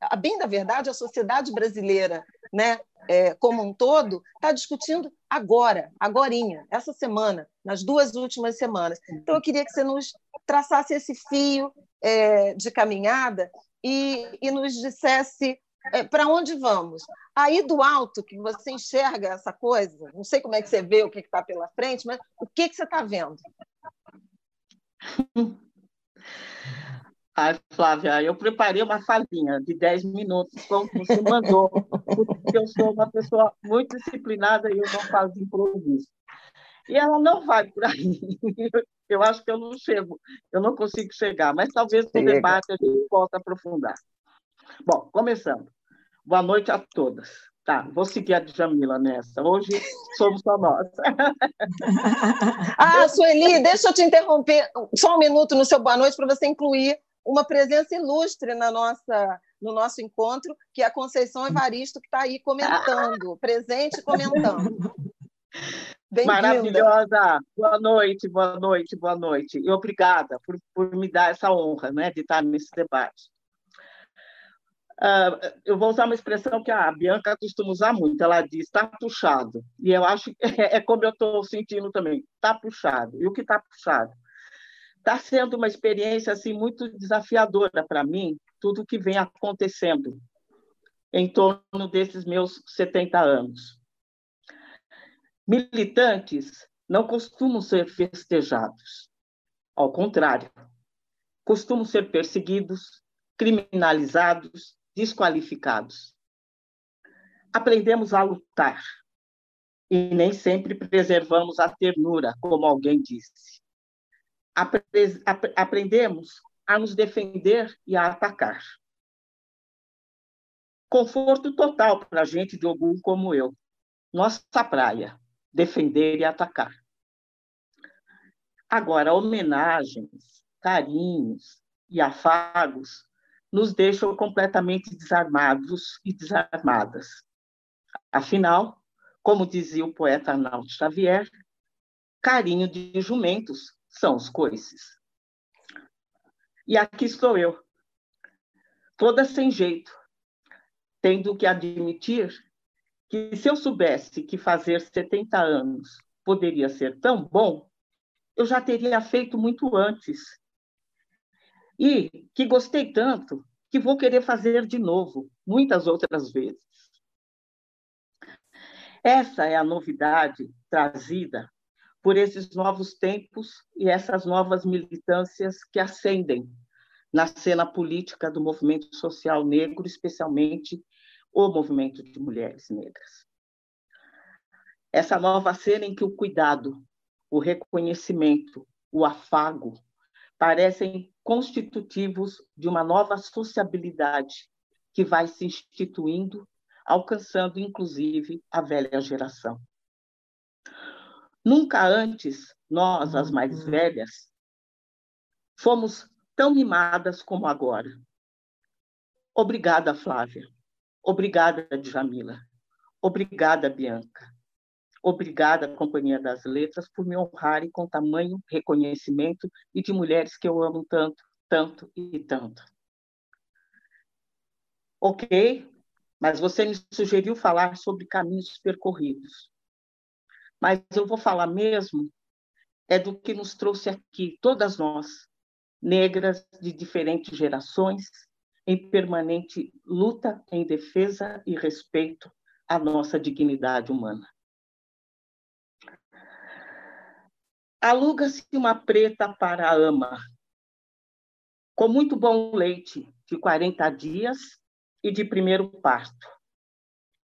a bem da verdade a sociedade brasileira, né, é, como um todo, está discutindo agora, agorinha, essa semana, nas duas últimas semanas. Então eu queria que você nos traçasse esse fio é, de caminhada e, e nos dissesse é, para onde vamos? Aí do alto, que você enxerga essa coisa, não sei como é que você vê o que está pela frente, mas o que, que você está vendo? Ai, Flávia, eu preparei uma falinha de 10 minutos, como você mandou, porque eu sou uma pessoa muito disciplinada e eu não faço improviso. E ela não vai por aí. Eu acho que eu não chego, eu não consigo chegar, mas talvez no debate a gente possa aprofundar. Bom, começando. Boa noite a todas. Tá, vou seguir a Djamila nessa. Hoje somos só nós. ah, Sueli, deixa eu te interromper só um minuto no seu boa noite para você incluir uma presença ilustre na nossa, no nosso encontro, que é a Conceição Evaristo, que está aí comentando, presente comentando. Maravilhosa! Boa noite, boa noite, boa noite. E obrigada por, por me dar essa honra né, de estar nesse debate. Uh, eu vou usar uma expressão que a Bianca costuma usar muito. Ela diz: está puxado. E eu acho que é, é como eu estou sentindo também. Está puxado. E o que está puxado? Está sendo uma experiência assim muito desafiadora para mim, tudo que vem acontecendo em torno desses meus 70 anos. Militantes não costumam ser festejados. Ao contrário, costumam ser perseguidos, criminalizados, desqualificados. Aprendemos a lutar e nem sempre preservamos a ternura, como alguém disse. Apre aprendemos a nos defender e a atacar. Conforto total para gente de algum como eu. Nossa praia defender e atacar. Agora, homenagens, carinhos e afagos nos deixam completamente desarmados e desarmadas. Afinal, como dizia o poeta Arnaldo Xavier, carinho de jumentos são os coices. E aqui estou eu, toda sem jeito, tendo que admitir que se eu soubesse que fazer 70 anos poderia ser tão bom, eu já teria feito muito antes. E que gostei tanto que vou querer fazer de novo, muitas outras vezes. Essa é a novidade trazida por esses novos tempos e essas novas militâncias que ascendem na cena política do movimento social negro, especialmente o movimento de mulheres negras. Essa nova cena em que o cuidado, o reconhecimento, o afago parecem constitutivos de uma nova sociabilidade que vai se instituindo, alcançando inclusive a velha geração. Nunca antes, nós, as mais uhum. velhas, fomos tão mimadas como agora. Obrigada, Flávia. Obrigada, Djamila. Obrigada, Bianca. Obrigada, Companhia das Letras, por me honrarem com tamanho reconhecimento e de mulheres que eu amo tanto, tanto e tanto. Ok, mas você me sugeriu falar sobre caminhos percorridos. Mas eu vou falar mesmo é do que nos trouxe aqui, todas nós, negras de diferentes gerações, em permanente luta em defesa e respeito à nossa dignidade humana. Aluga-se uma preta para a ama, com muito bom leite de 40 dias e de primeiro parto.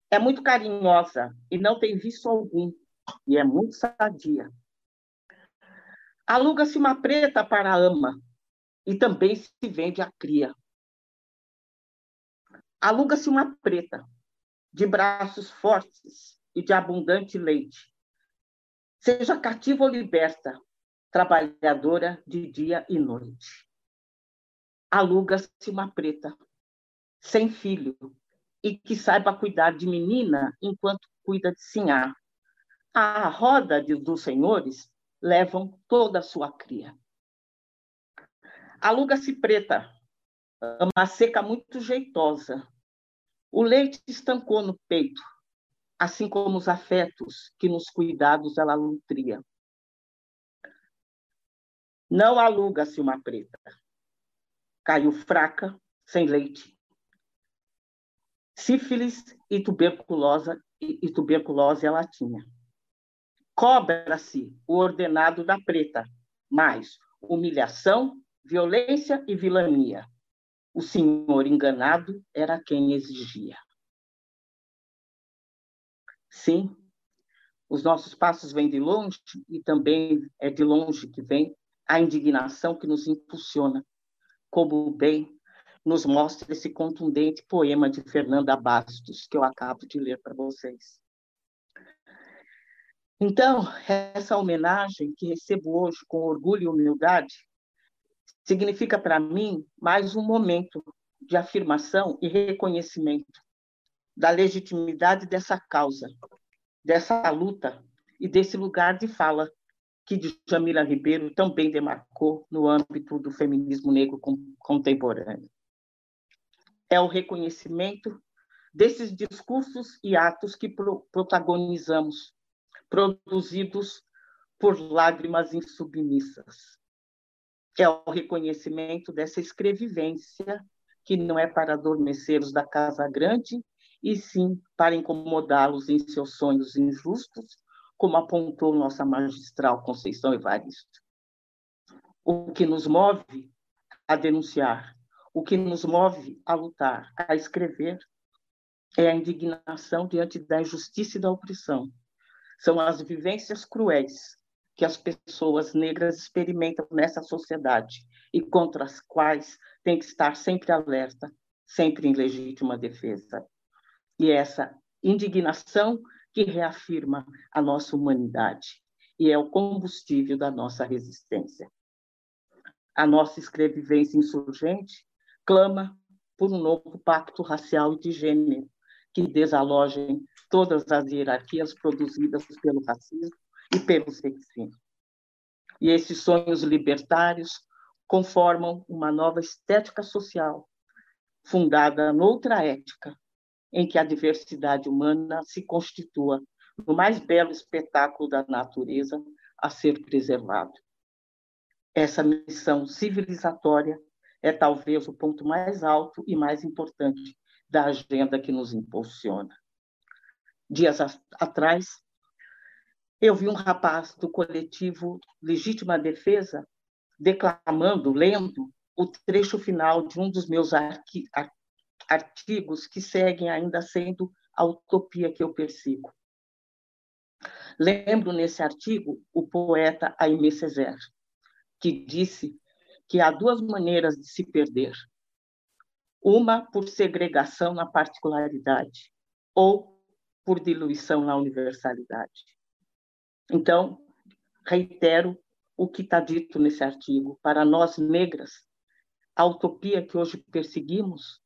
É muito carinhosa e não tem vício algum, e é muito sadia. Aluga-se uma preta para a ama, e também se vende a cria. Aluga-se uma preta, de braços fortes e de abundante leite. Seja cativa ou liberta, trabalhadora de dia e noite. Aluga-se uma preta, sem filho, e que saiba cuidar de menina enquanto cuida de sinhá. A roda de, dos senhores levam toda a sua cria. Aluga-se preta, uma seca muito jeitosa. O leite estancou no peito, assim como os afetos que nos cuidados ela nutria. Não aluga-se uma preta. Caiu fraca, sem leite. Sífilis e tuberculose, e tuberculose ela tinha. Cobra-se o ordenado da preta, mais humilhação, violência e vilania o senhor enganado era quem exigia. Sim, Os nossos passos vêm de longe e também é de longe que vem a indignação que nos impulsiona, como bem nos mostra esse contundente poema de Fernanda Bastos, que eu acabo de ler para vocês. Então, essa homenagem que recebo hoje com orgulho e humildade significa para mim mais um momento de afirmação e reconhecimento da legitimidade dessa causa, dessa luta e desse lugar de fala que Jamila Ribeiro também demarcou no âmbito do feminismo negro contemporâneo. É o reconhecimento desses discursos e atos que protagonizamos, produzidos por lágrimas insubmissas. É o reconhecimento dessa escrevivência que não é para adormecê-los da casa grande e sim para incomodá-los em seus sonhos injustos, como apontou nossa magistral Conceição Evaristo. O que nos move a denunciar, o que nos move a lutar, a escrever, é a indignação diante da injustiça e da opressão. São as vivências cruéis que as pessoas negras experimentam nessa sociedade e contra as quais tem que estar sempre alerta, sempre em legítima defesa e essa indignação que reafirma a nossa humanidade e é o combustível da nossa resistência. A nossa escrevivência insurgente clama por um novo pacto racial e de gênero que desalojem todas as hierarquias produzidas pelo racismo e pelo sexismo. E esses sonhos libertários conformam uma nova estética social fundada noutra ética em que a diversidade humana se constitua no mais belo espetáculo da natureza a ser preservado. Essa missão civilizatória é talvez o ponto mais alto e mais importante da agenda que nos impulsiona. Dias atrás, eu vi um rapaz do coletivo Legítima Defesa declamando, lendo o trecho final de um dos meus artigos que seguem ainda sendo a utopia que eu persigo. Lembro nesse artigo o poeta Aimé Césaire, que disse que há duas maneiras de se perder. Uma por segregação na particularidade, ou por diluição na universalidade. Então, reitero o que está dito nesse artigo. Para nós negras, a utopia que hoje perseguimos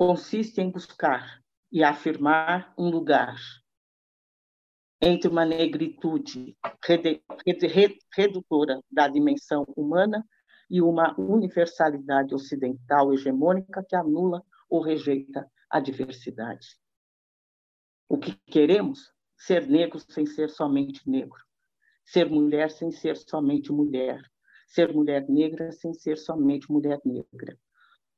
consiste em buscar e afirmar um lugar entre uma negritude redutora da dimensão humana e uma universalidade ocidental hegemônica que anula ou rejeita a diversidade. O que queremos? Ser negro sem ser somente negro. Ser mulher sem ser somente mulher. Ser mulher negra sem ser somente mulher negra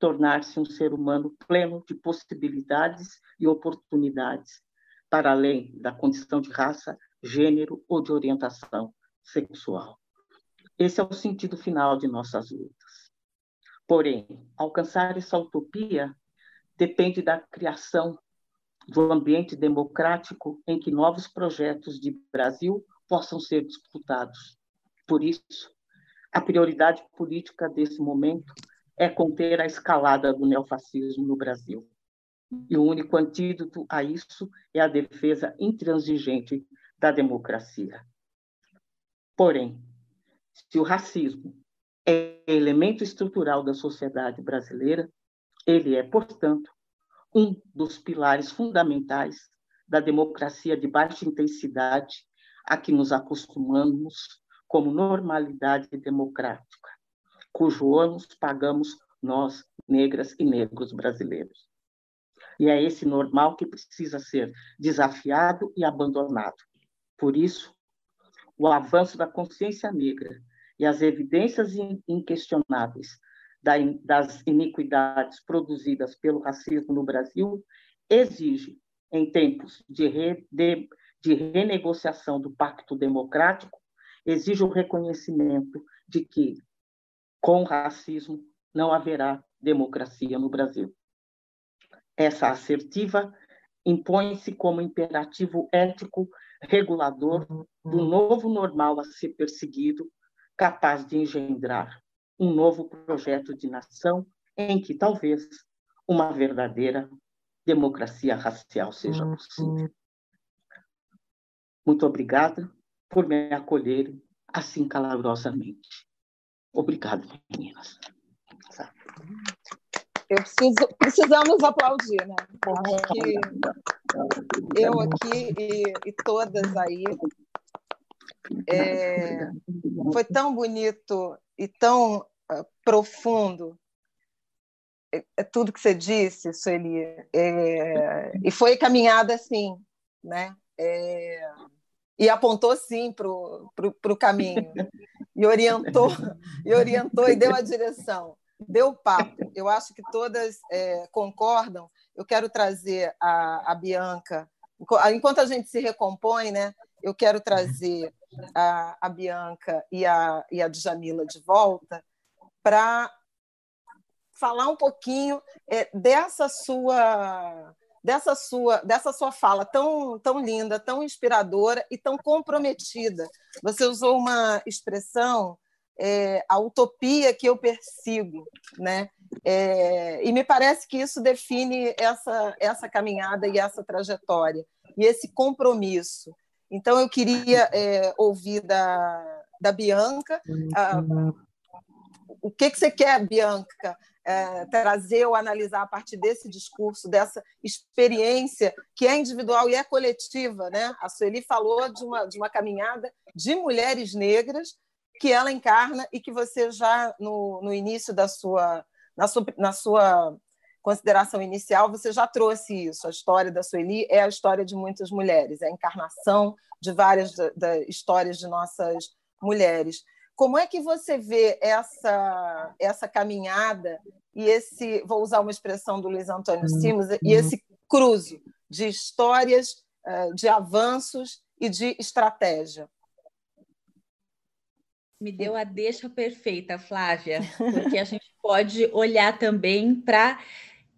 tornar-se um ser humano pleno de possibilidades e oportunidades, para além da condição de raça, gênero ou de orientação sexual. Esse é o sentido final de nossas lutas. Porém, alcançar essa utopia depende da criação do ambiente democrático em que novos projetos de Brasil possam ser disputados. Por isso, a prioridade política desse momento é conter a escalada do neofascismo no Brasil. E o único antídoto a isso é a defesa intransigente da democracia. Porém, se o racismo é elemento estrutural da sociedade brasileira, ele é, portanto, um dos pilares fundamentais da democracia de baixa intensidade a que nos acostumamos como normalidade democrática cujo ônus pagamos nós, negras e negros brasileiros. E é esse normal que precisa ser desafiado e abandonado. Por isso, o avanço da consciência negra e as evidências inquestionáveis das iniquidades produzidas pelo racismo no Brasil exige, em tempos de, re, de, de renegociação do Pacto Democrático, exige o reconhecimento de que com racismo, não haverá democracia no Brasil. Essa assertiva impõe-se como imperativo ético regulador do novo normal a ser perseguido, capaz de engendrar um novo projeto de nação em que talvez uma verdadeira democracia racial seja possível. Muito obrigada por me acolherem assim calorosamente. Obrigado, meninas. Eu preciso, precisamos aplaudir, né? Porque eu aqui e, e todas aí é, foi tão bonito e tão uh, profundo é, é, tudo que você disse, Sueli, é, e foi caminhada assim, né? É, e apontou sim para o caminho e orientou e orientou e deu a direção deu papo. Eu acho que todas é, concordam. Eu quero trazer a, a Bianca, enquanto a gente se recompõe, né? Eu quero trazer a, a Bianca e a, e a Djamila de volta para falar um pouquinho é, dessa sua dessa sua dessa sua fala tão tão linda, tão inspiradora e tão comprometida. Você usou uma expressão é, a utopia que eu persigo, né? É, e me parece que isso define essa essa caminhada e essa trajetória e esse compromisso. Então eu queria é, ouvir da, da Bianca o que que você quer, Bianca, é, trazer ou analisar a partir desse discurso, dessa experiência que é individual e é coletiva, né? A Sueli falou de uma de uma caminhada de mulheres negras que ela encarna e que você já no, no início da sua na, sua na sua consideração inicial você já trouxe isso. A história da Sueli é a história de muitas mulheres, é a encarnação de várias da, da histórias de nossas mulheres. Como é que você vê essa essa caminhada e esse, vou usar uma expressão do Luiz Antônio uhum. Simos, e esse cruzo de histórias, eh, de avanços e de estratégia? Me deu a deixa perfeita, Flávia, porque a gente pode olhar também para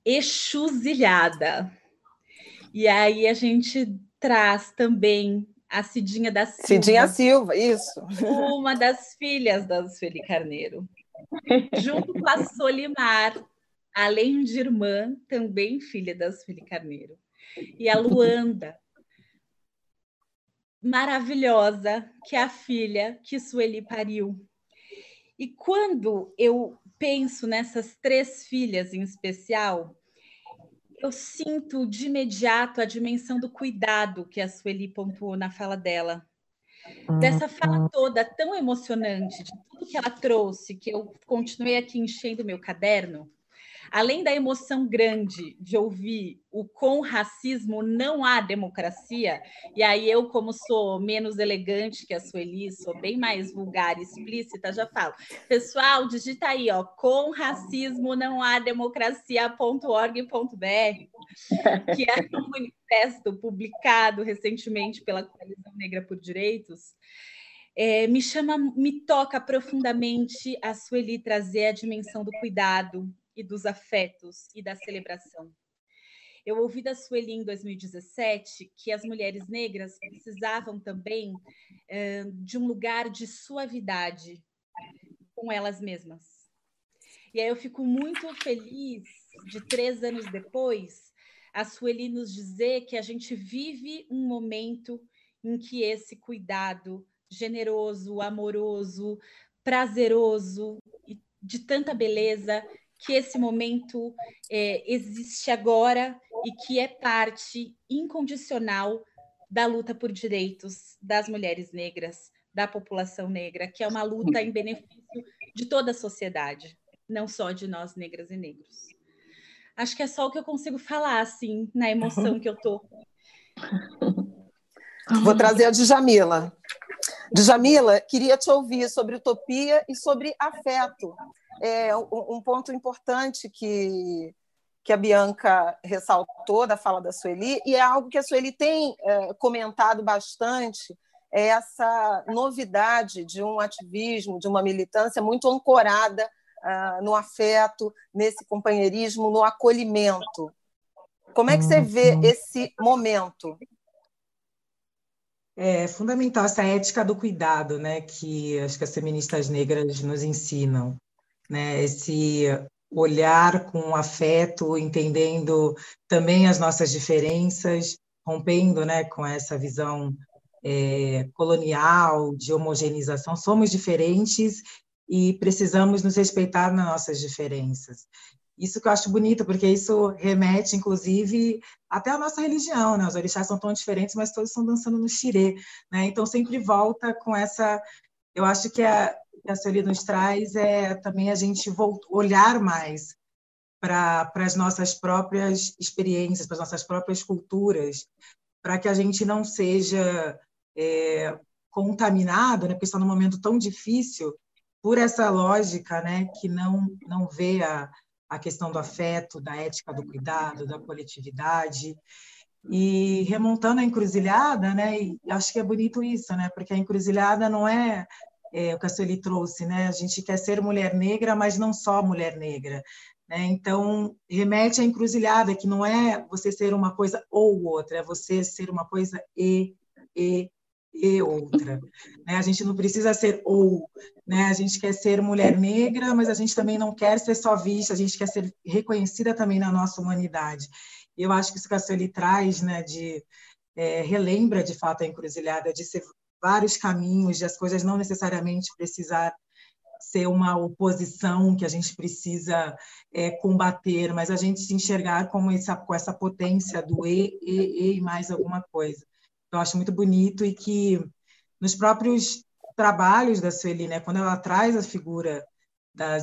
Exuzilhada. E aí a gente traz também a Cidinha da Silva. Cidinha Silva, isso. Uma das filhas da Sueli Carneiro. Junto com a Solimar, além de irmã, também filha da Sueli Carneiro. E a Luanda, maravilhosa, que é a filha que Sueli pariu. E quando eu penso nessas três filhas em especial, eu sinto de imediato a dimensão do cuidado que a Sueli pontuou na fala dela. Dessa fala uhum. toda tão emocionante, de tudo que ela trouxe, que eu continuei aqui enchendo meu caderno, além da emoção grande de ouvir o com racismo não há democracia, e aí eu, como sou menos elegante que a Sueli, sou bem mais vulgar e explícita, já falo. Pessoal, digita aí, ó, com racismo não há democracia.org.br, que é um manifesto publicado recentemente pela Coalizão Negra por Direitos, é, me chama, me toca profundamente a Sueli trazer a dimensão do cuidado, e dos afetos e da celebração. Eu ouvi da Sueli em 2017 que as mulheres negras precisavam também uh, de um lugar de suavidade com elas mesmas. E aí eu fico muito feliz de três anos depois a Sueli nos dizer que a gente vive um momento em que esse cuidado generoso, amoroso, prazeroso e de tanta beleza que esse momento é, existe agora e que é parte incondicional da luta por direitos das mulheres negras, da população negra, que é uma luta em benefício de toda a sociedade, não só de nós negras e negros. Acho que é só o que eu consigo falar, assim, na emoção que eu tô. Vou trazer a Djamila. Djamila, queria te ouvir sobre utopia e sobre afeto é, um, ponto importante que, que a Bianca ressaltou da fala da Sueli, e é algo que a Sueli tem é, comentado bastante, é essa novidade de um ativismo, de uma militância muito ancorada uh, no afeto, nesse companheirismo, no acolhimento. Como é que você vê esse momento? É fundamental essa ética do cuidado, né, que acho que as feministas negras nos ensinam, né, esse olhar com afeto, entendendo também as nossas diferenças, rompendo, né, com essa visão é, colonial de homogeneização. Somos diferentes e precisamos nos respeitar nas nossas diferenças. Isso que eu acho bonito, porque isso remete, inclusive, até à nossa religião, né? Os orixás são tão diferentes, mas todos estão dançando no xirê, né? Então, sempre volta com essa... Eu acho que a, que a Sueli nos traz é também a gente olhar mais para as nossas próprias experiências, para as nossas próprias culturas, para que a gente não seja é, contaminado, né? Porque está num momento tão difícil por essa lógica, né? Que não não vê a a questão do afeto, da ética do cuidado, da coletividade. E remontando a encruzilhada, né? E acho que é bonito isso, né? Porque a encruzilhada não é, é o Sueli trouxe, né? A gente quer ser mulher negra, mas não só mulher negra. Né? Então, remete à encruzilhada, que não é você ser uma coisa ou outra, é você ser uma coisa e, e, e outra. Né? A gente não precisa ser ou, né? A gente quer ser mulher negra, mas a gente também não quer ser só vista, a gente quer ser reconhecida também na nossa humanidade. E eu acho que isso que a Sueli traz, né, de é, relembra de fato a encruzilhada, de ser vários caminhos, de as coisas não necessariamente precisar ser uma oposição que a gente precisa é, combater, mas a gente se enxergar como essa, com essa potência do e, e, e mais alguma coisa. Eu acho muito bonito e que nos próprios trabalhos da Sueli, né, quando ela traz a figura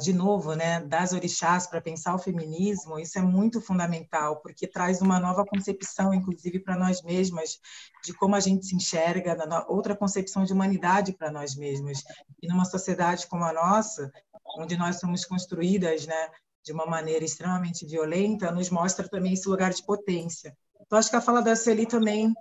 de novo, né, das orixás para pensar o feminismo, isso é muito fundamental, porque traz uma nova concepção, inclusive para nós mesmas, de como a gente se enxerga, outra concepção de humanidade para nós mesmas. E numa sociedade como a nossa, onde nós somos construídas, né, de uma maneira extremamente violenta, nos mostra também esse lugar de potência. Então, acho que a fala da Sueli também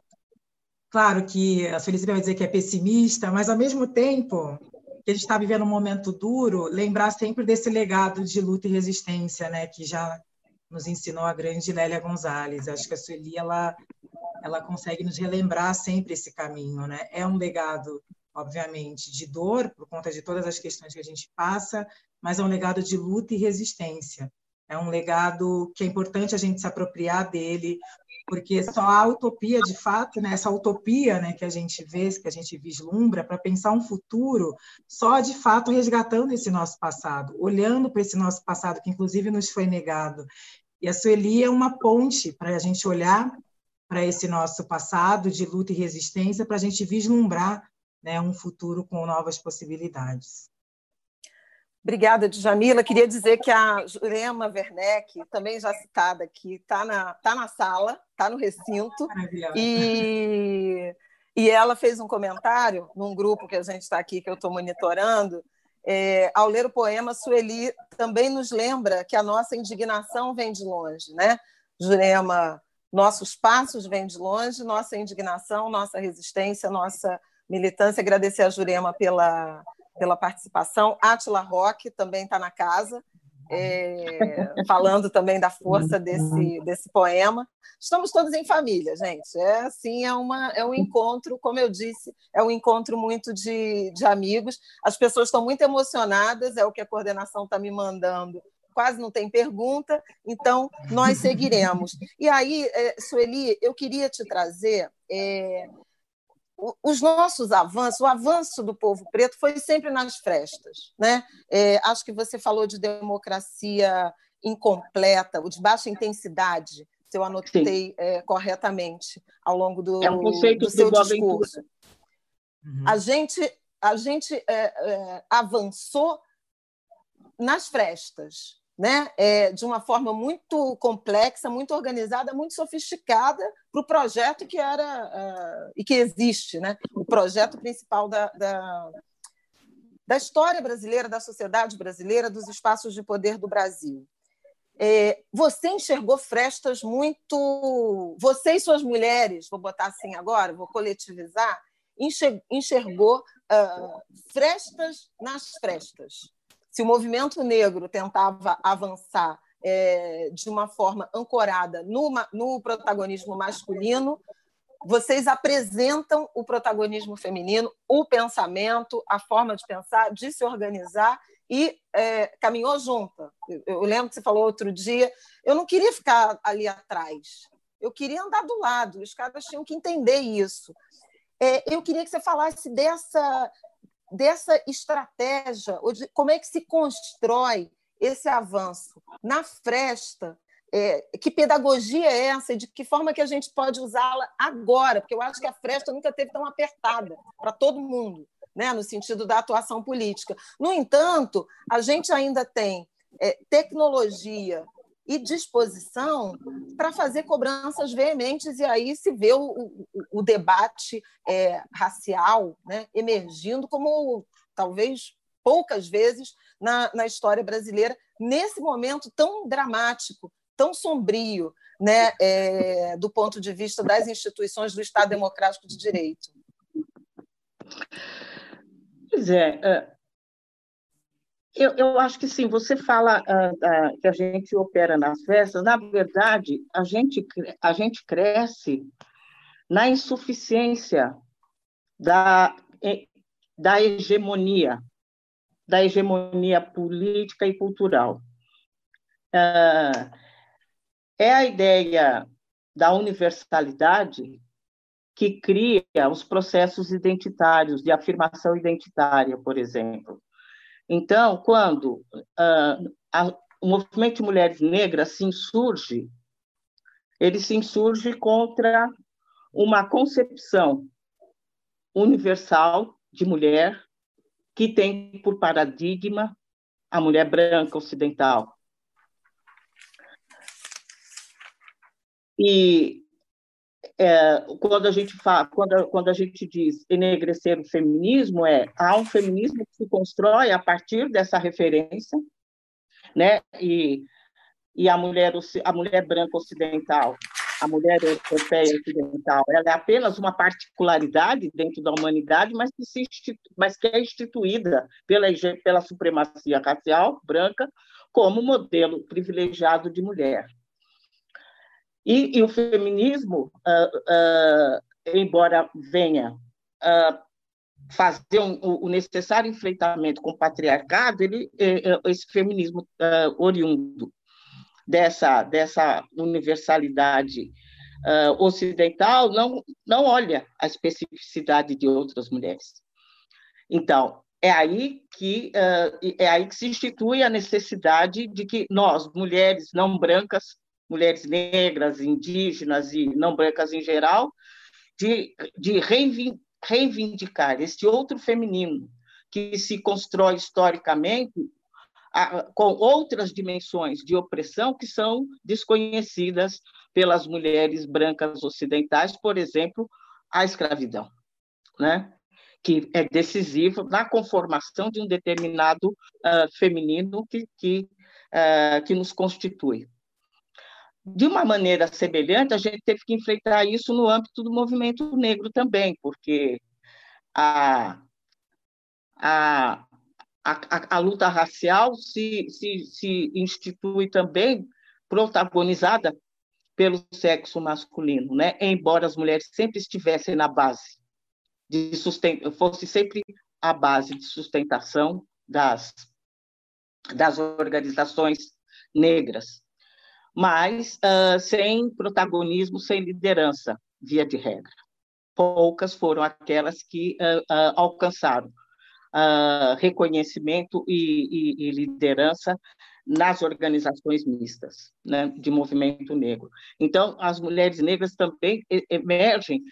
Claro que a Felicita vai dizer que é pessimista, mas ao mesmo tempo que a gente está vivendo um momento duro, lembrar sempre desse legado de luta e resistência, né, que já nos ensinou a grande Lélia Gonzalez. Acho que a Sueli ela ela consegue nos relembrar sempre esse caminho, né? É um legado, obviamente, de dor por conta de todas as questões que a gente passa, mas é um legado de luta e resistência. É um legado que é importante a gente se apropriar dele, porque só a utopia, de fato, né, essa utopia né, que a gente vê, que a gente vislumbra, para pensar um futuro, só de fato resgatando esse nosso passado, olhando para esse nosso passado, que inclusive nos foi negado. E a Sueli é uma ponte para a gente olhar para esse nosso passado de luta e resistência, para a gente vislumbrar né, um futuro com novas possibilidades. Obrigada, Djamila. Queria dizer que a Jurema Werneck, também já citada aqui, está na, tá na sala, está no recinto. E, e ela fez um comentário num grupo que a gente está aqui, que eu estou monitorando. É, ao ler o poema, Sueli também nos lembra que a nossa indignação vem de longe, né? Jurema, nossos passos vêm de longe, nossa indignação, nossa resistência, nossa militância. Agradecer a Jurema pela pela participação. Atila Roque também está na casa, é, falando também da força desse, desse poema. Estamos todos em família, gente. É assim, é, uma, é um encontro, como eu disse, é um encontro muito de, de amigos. As pessoas estão muito emocionadas, é o que a coordenação está me mandando. Quase não tem pergunta, então nós seguiremos. E aí, é, Sueli, eu queria te trazer é, os nossos avanços, o avanço do povo preto foi sempre nas frestas. Né? É, acho que você falou de democracia incompleta, o de baixa intensidade, se eu anotei é, corretamente ao longo do, é um do seu discurso. Uhum. A gente, a gente é, é avançou nas frestas, né, é, de uma forma muito complexa, muito organizada, muito sofisticada para o projeto que era uh, e que existe, né, o projeto principal da, da, da, história brasileira, da sociedade brasileira, dos espaços de poder do Brasil. É, você enxergou frestas muito. Você e suas mulheres, vou botar assim agora, vou coletivizar, enxergou uh, frestas nas frestas se o movimento negro tentava avançar é, de uma forma ancorada no, no protagonismo masculino, vocês apresentam o protagonismo feminino, o pensamento, a forma de pensar, de se organizar e é, caminhou junta. Eu, eu, lembro que você falou outro dia, eu não queria ficar ali atrás, eu queria andar do lado, os caras tinham que entender isso. É, eu queria que você falasse dessa, dessa estratégia, como é que se constrói esse avanço na fresta é, que pedagogia é essa e de que forma que a gente pode usá-la agora? Porque eu acho que a fresta nunca teve tão apertada para todo mundo, né, no sentido da atuação política. No entanto, a gente ainda tem é, tecnologia e disposição para fazer cobranças veementes, e aí se vê o, o, o debate é, racial né, emergindo como talvez poucas vezes na, na história brasileira, nesse momento tão dramático tão sombrio né, é, do ponto de vista das instituições do Estado Democrático de Direito. Pois é, é, eu, eu acho que sim, você fala uh, que a gente opera nas festas, na verdade, a gente, a gente cresce na insuficiência da, da hegemonia, da hegemonia política e cultural. Uh, é a ideia da universalidade que cria os processos identitários, de afirmação identitária, por exemplo. Então, quando uh, a, o movimento de mulheres negras se insurge, ele se insurge contra uma concepção universal de mulher que tem por paradigma a mulher branca ocidental, E é, quando a gente fala, quando, quando a gente diz enegrecer o feminismo, é há um feminismo que se constrói a partir dessa referência, né? E, e a mulher a mulher branca ocidental, a mulher europeia ocidental, ela é apenas uma particularidade dentro da humanidade, mas que se mas que é instituída pela pela supremacia racial branca como modelo privilegiado de mulher. E, e o feminismo, uh, uh, embora venha uh, fazer um, o necessário enfrentamento com o patriarcado, ele, esse feminismo oriundo dessa, dessa universalidade ocidental não, não olha a especificidade de outras mulheres. Então, é aí que é aí que se institui a necessidade de que nós, mulheres não brancas, mulheres negras, indígenas e não brancas em geral, de, de reivindicar esse outro feminino que se constrói historicamente com outras dimensões de opressão que são desconhecidas pelas mulheres brancas ocidentais, por exemplo, a escravidão, né? que é decisivo na conformação de um determinado uh, feminino que, que, uh, que nos constitui. De uma maneira semelhante, a gente teve que enfrentar isso no âmbito do movimento negro também, porque a, a, a, a luta racial se, se, se institui também protagonizada pelo sexo masculino, né? embora as mulheres sempre estivessem na base de sustento, fosse sempre a base de sustentação das, das organizações negras mas uh, sem protagonismo, sem liderança, via de regra. Poucas foram aquelas que uh, uh, alcançaram reconhecimento e, e, e, liderança nas organizações mistas né, de movimento negro. Então, as mulheres negras também emergem,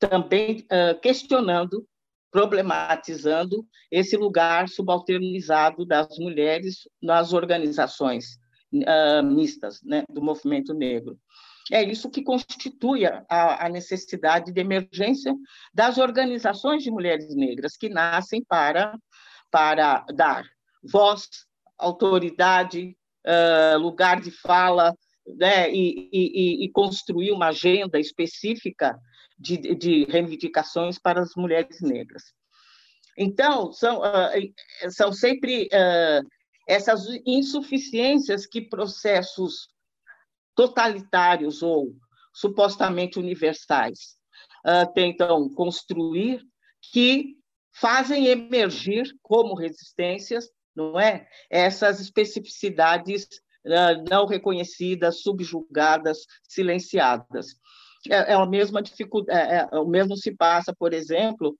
também questionando problematizando esse lugar subalternizado das mulheres nas organizações uh, mistas né, do movimento negro. É isso que constitui a, a, necessidade de emergência das organizações de mulheres negras, que nascem para, para dar voz, autoridade, uh, lugar de fala, né, e, e, e, construir uma agenda específica de, de reivindicações para as mulheres negras. Então, são, uh, são sempre uh, essas insuficiências que processos totalitários ou supostamente universais uh, tentam construir, que fazem emergir como resistências, não é? Essas especificidades uh, não reconhecidas, subjugadas, silenciadas. É, é a mesma dificuldade, é, é, o mesmo se passa, por exemplo,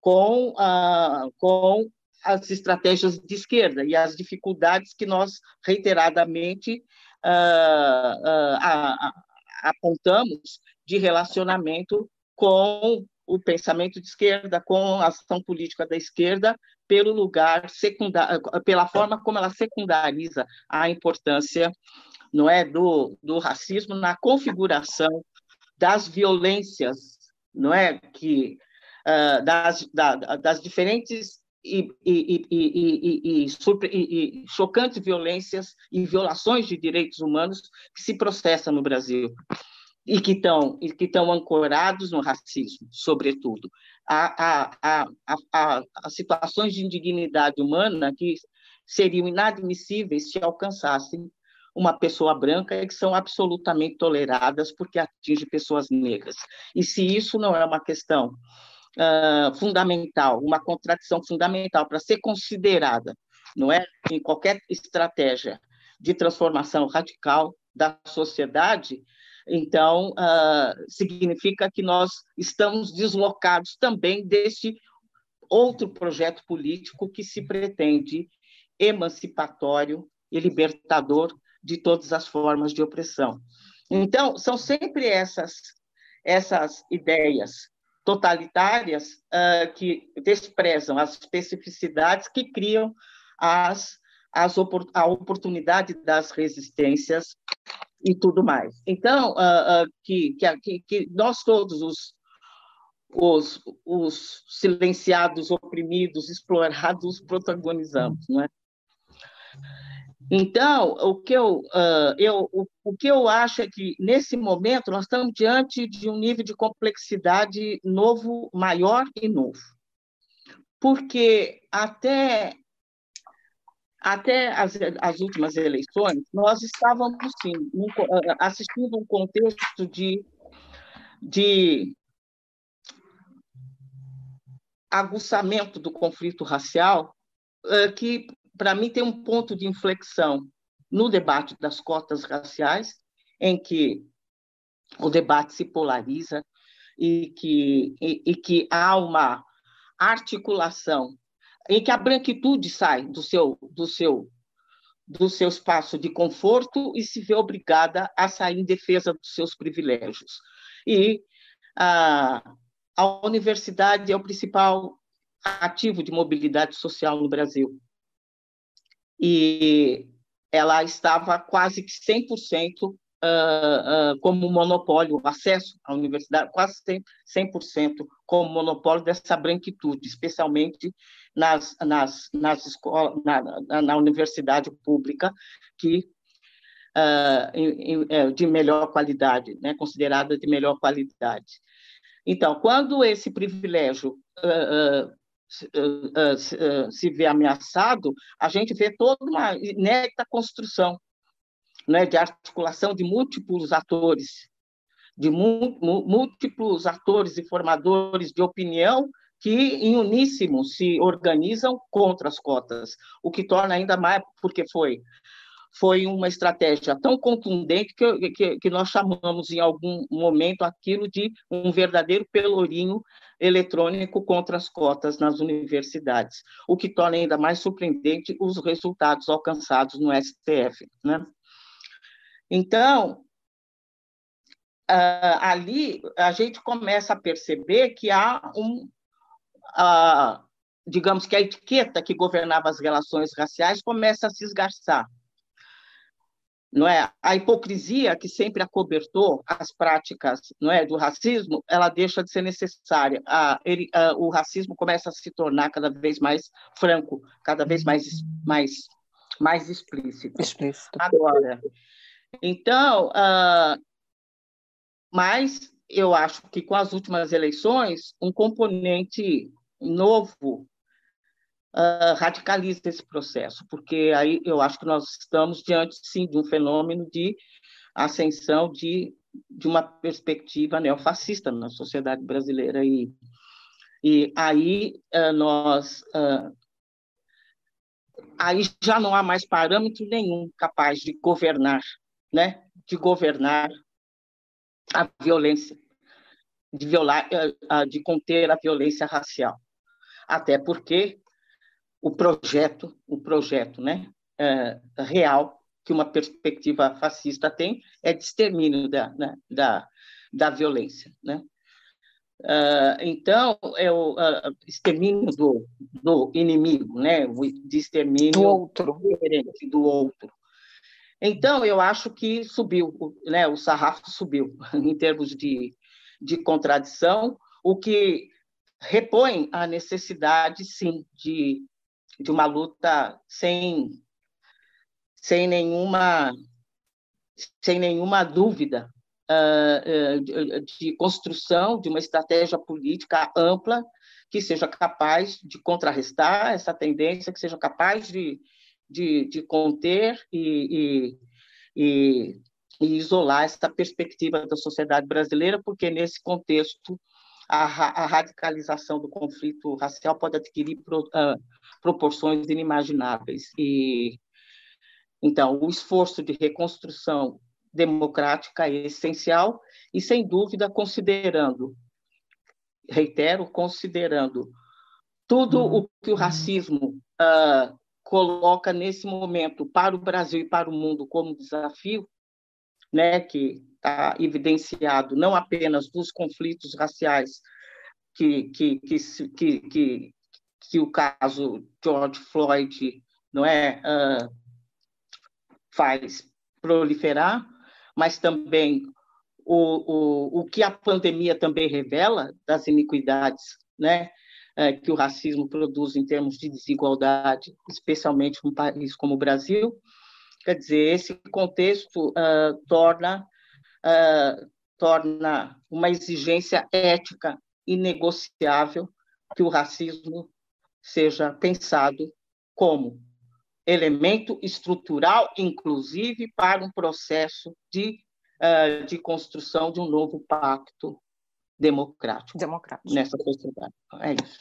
com, uh, com as estratégias de esquerda e as dificuldades que nós reiteradamente uh, uh, apontamos de relacionamento com o pensamento de esquerda, com a ação política da esquerda, pelo lugar secundário, pela forma como ela secundariza a importância, não é, do, do racismo na configuração das violências, não é, que uh, das, da, das diferentes e, e, e, e, chocantes violências e violações de direitos humanos que se processam no Brasil e que estão e que estão ancorados no racismo, sobretudo. Há, há, há, há, situações de indignidade humana que seriam inadmissíveis se alcançassem uma pessoa branca e que são absolutamente toleradas porque atinge pessoas negras. E se isso não é uma questão uh, fundamental, uma contradição fundamental para ser considerada, não é, em qualquer estratégia de transformação radical da sociedade, então uh, significa que nós estamos deslocados também desse outro projeto político que se pretende emancipatório e libertador de todas as formas de opressão. Então, são sempre essas essas ideias totalitárias uh, que desprezam as especificidades que criam as, as opor a oportunidade das resistências e tudo mais. Então, uh, uh, que, que, que nós todos os, os, os silenciados, oprimidos, explorados, protagonizamos, não é? Então, o que eu, uh, eu, o, o, que eu acho é que, nesse momento, nós estamos diante de um nível de complexidade novo, maior e novo. Porque até, até as, as últimas eleições, nós estávamos sim, um, assistindo um contexto de, de aguçamento do conflito racial que para mim, tem um ponto de inflexão no debate das cotas raciais, em que o debate se polariza e que, e, e que há uma articulação em que a branquitude sai do seu, do seu, do seu espaço de conforto e se vê obrigada a sair em defesa dos seus privilégios. E a, a universidade é o principal ativo de mobilidade social no Brasil e ela estava quase que 100% uh, uh, como monopólio, acesso à universidade, quase 100%, 100% como monopólio dessa branquitude, especialmente nas, nas, nas escolas, na, na, na universidade pública, que uh, de melhor qualidade, né, considerada de melhor qualidade. Então, quando esse privilégio uh, uh, se vê ameaçado, a gente vê toda uma inédita construção né, de articulação de múltiplos atores, de múltiplos atores e formadores de opinião que, em uníssimo, se organizam contra as cotas, o que torna ainda mais, porque foi foi uma estratégia tão contundente que, que, que, nós chamamos em algum momento aquilo de um verdadeiro pelourinho eletrônico contra as cotas nas universidades, o que torna ainda mais surpreendente os resultados alcançados no STF. Né? Então, uh, ali a gente começa a perceber que há um. Uh, digamos que a etiqueta que governava as relações raciais começa a se esgarçar não é? A hipocrisia que sempre acobertou as práticas, não é, do racismo, ela deixa de ser necessária. A, ele, a, o racismo começa a se tornar cada vez mais franco, cada vez mais mais mais explícito. Explícito. Agora, então, uh, mas eu acho que com as últimas eleições um componente novo uh, radicaliza esse processo, porque aí eu acho que nós estamos diante, sim, de um fenômeno de ascensão de, de uma perspectiva neofascista na sociedade brasileira. E, e aí uh, nós. Uh, aí já não há mais parâmetro nenhum capaz de governar, né? de governar a violência, de, violar, de conter a violência racial. Até porque o projeto, o projeto né, é, real que uma perspectiva fascista tem é de extermínio da, né, da, da violência. Né? Uh, então, é o uh, extermínio do, do inimigo, né? de extermínio do outro. do outro. Então, eu acho que subiu, né? o sarrafo subiu em termos de, de contradição, o que repõe a necessidade, sim, de de uma luta sem, sem nenhuma sem nenhuma dúvida uh, de, de construção de uma estratégia política ampla que seja capaz de contrarrestar essa tendência, que seja capaz de, de, de conter e, e, e, e, isolar essa perspectiva da sociedade brasileira, porque nesse contexto a, a radicalização do conflito racial pode adquirir pro, uh, proporções inimagináveis. E então o esforço de reconstrução democrática é essencial e sem dúvida considerando, reitero, considerando tudo uhum. o que o racismo uh, coloca nesse momento para o Brasil e para o mundo como desafio, né, que está evidenciado não apenas dos conflitos raciais que, que, que, que, que, o caso George Floyd não é uh, faz proliferar, mas também o, o, o que a pandemia também revela das iniquidades né, uh, que o racismo produz em termos de desigualdade, especialmente num país como o Brasil. Quer dizer, esse contexto uh, torna, torna uma exigência ética inegociável que o racismo seja pensado como elemento estrutural, inclusive, para um processo de, uh, de construção de um novo pacto democrático, democrático. nessa sociedade. É isso.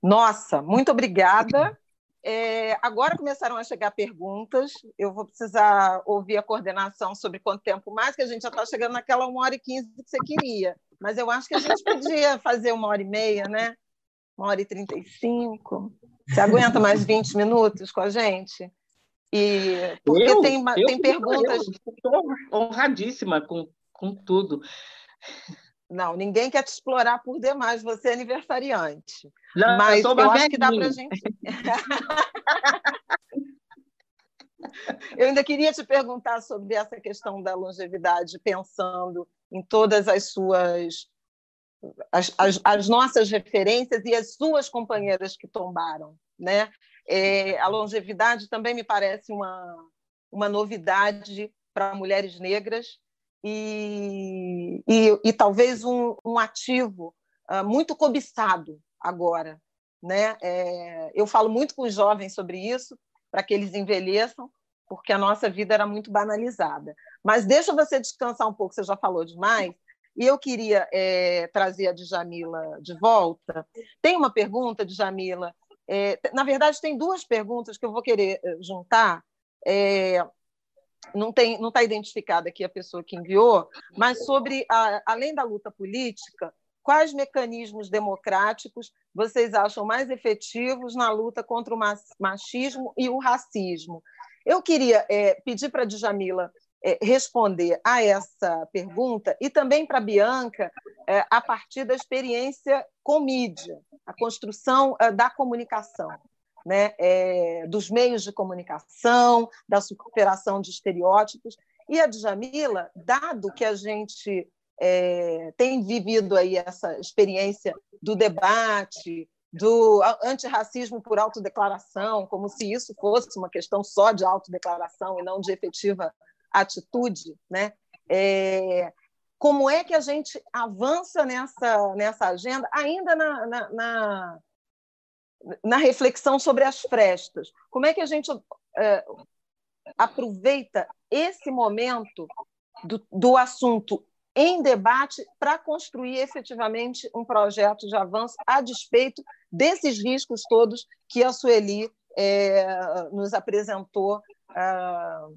Nossa, muito obrigada. É, agora começaram a chegar perguntas. Eu vou precisar ouvir a coordenação sobre quanto tempo mais, que a gente já está chegando naquela uma hora e quinze que você queria. Mas eu acho que a gente podia fazer uma hora e meia, né? Uma hora e trinta e cinco. Você aguenta mais 20 minutos com a gente? E porque eu, tem, eu, tem perguntas. Estou honradíssima com, com tudo. Não, ninguém quer te explorar por demais, você é aniversariante. Não, Mas eu, eu acho que dá para a gente. eu ainda queria te perguntar sobre essa questão da longevidade, pensando em todas as suas as, as, as, nossas referências e as suas companheiras que tombaram. Né? É, a longevidade também me parece uma, uma novidade para mulheres negras e, e, e talvez um, um ativo uh, muito cobiçado agora. Né? É, eu falo muito com os jovens sobre isso, para que eles envelheçam, porque a nossa vida era muito banalizada. Mas deixa você descansar um pouco, você já falou demais, e eu queria é, trazer a Djamila de volta. Tem uma pergunta, Djamila. É, na verdade, tem duas perguntas que eu vou querer é, juntar. É, não tem, não está identificada aqui a pessoa que enviou, mas sobre a, além da luta política, quais mecanismos democráticos vocês acham mais efetivos na luta contra o machismo e o racismo? Eu queria é, pedir para a Djamila responder a essa pergunta e também para a Bianca, é, a partir da experiência com mídia, a construção é, da comunicação. Né, é, dos meios de comunicação, da superação de estereótipos. E a Djamila, dado que a gente é, tem vivido aí essa experiência do debate, do antirracismo por autodeclaração, como se isso fosse uma questão só de autodeclaração e não de efetiva atitude, né? É, como é que a gente avança nessa, nessa agenda, ainda na, na, na, na reflexão sobre as frestas. Como é que a gente é, aproveita esse momento do, do assunto em debate para construir efetivamente um projeto de avanço a despeito desses riscos todos que a Sueli é, nos apresentou ah,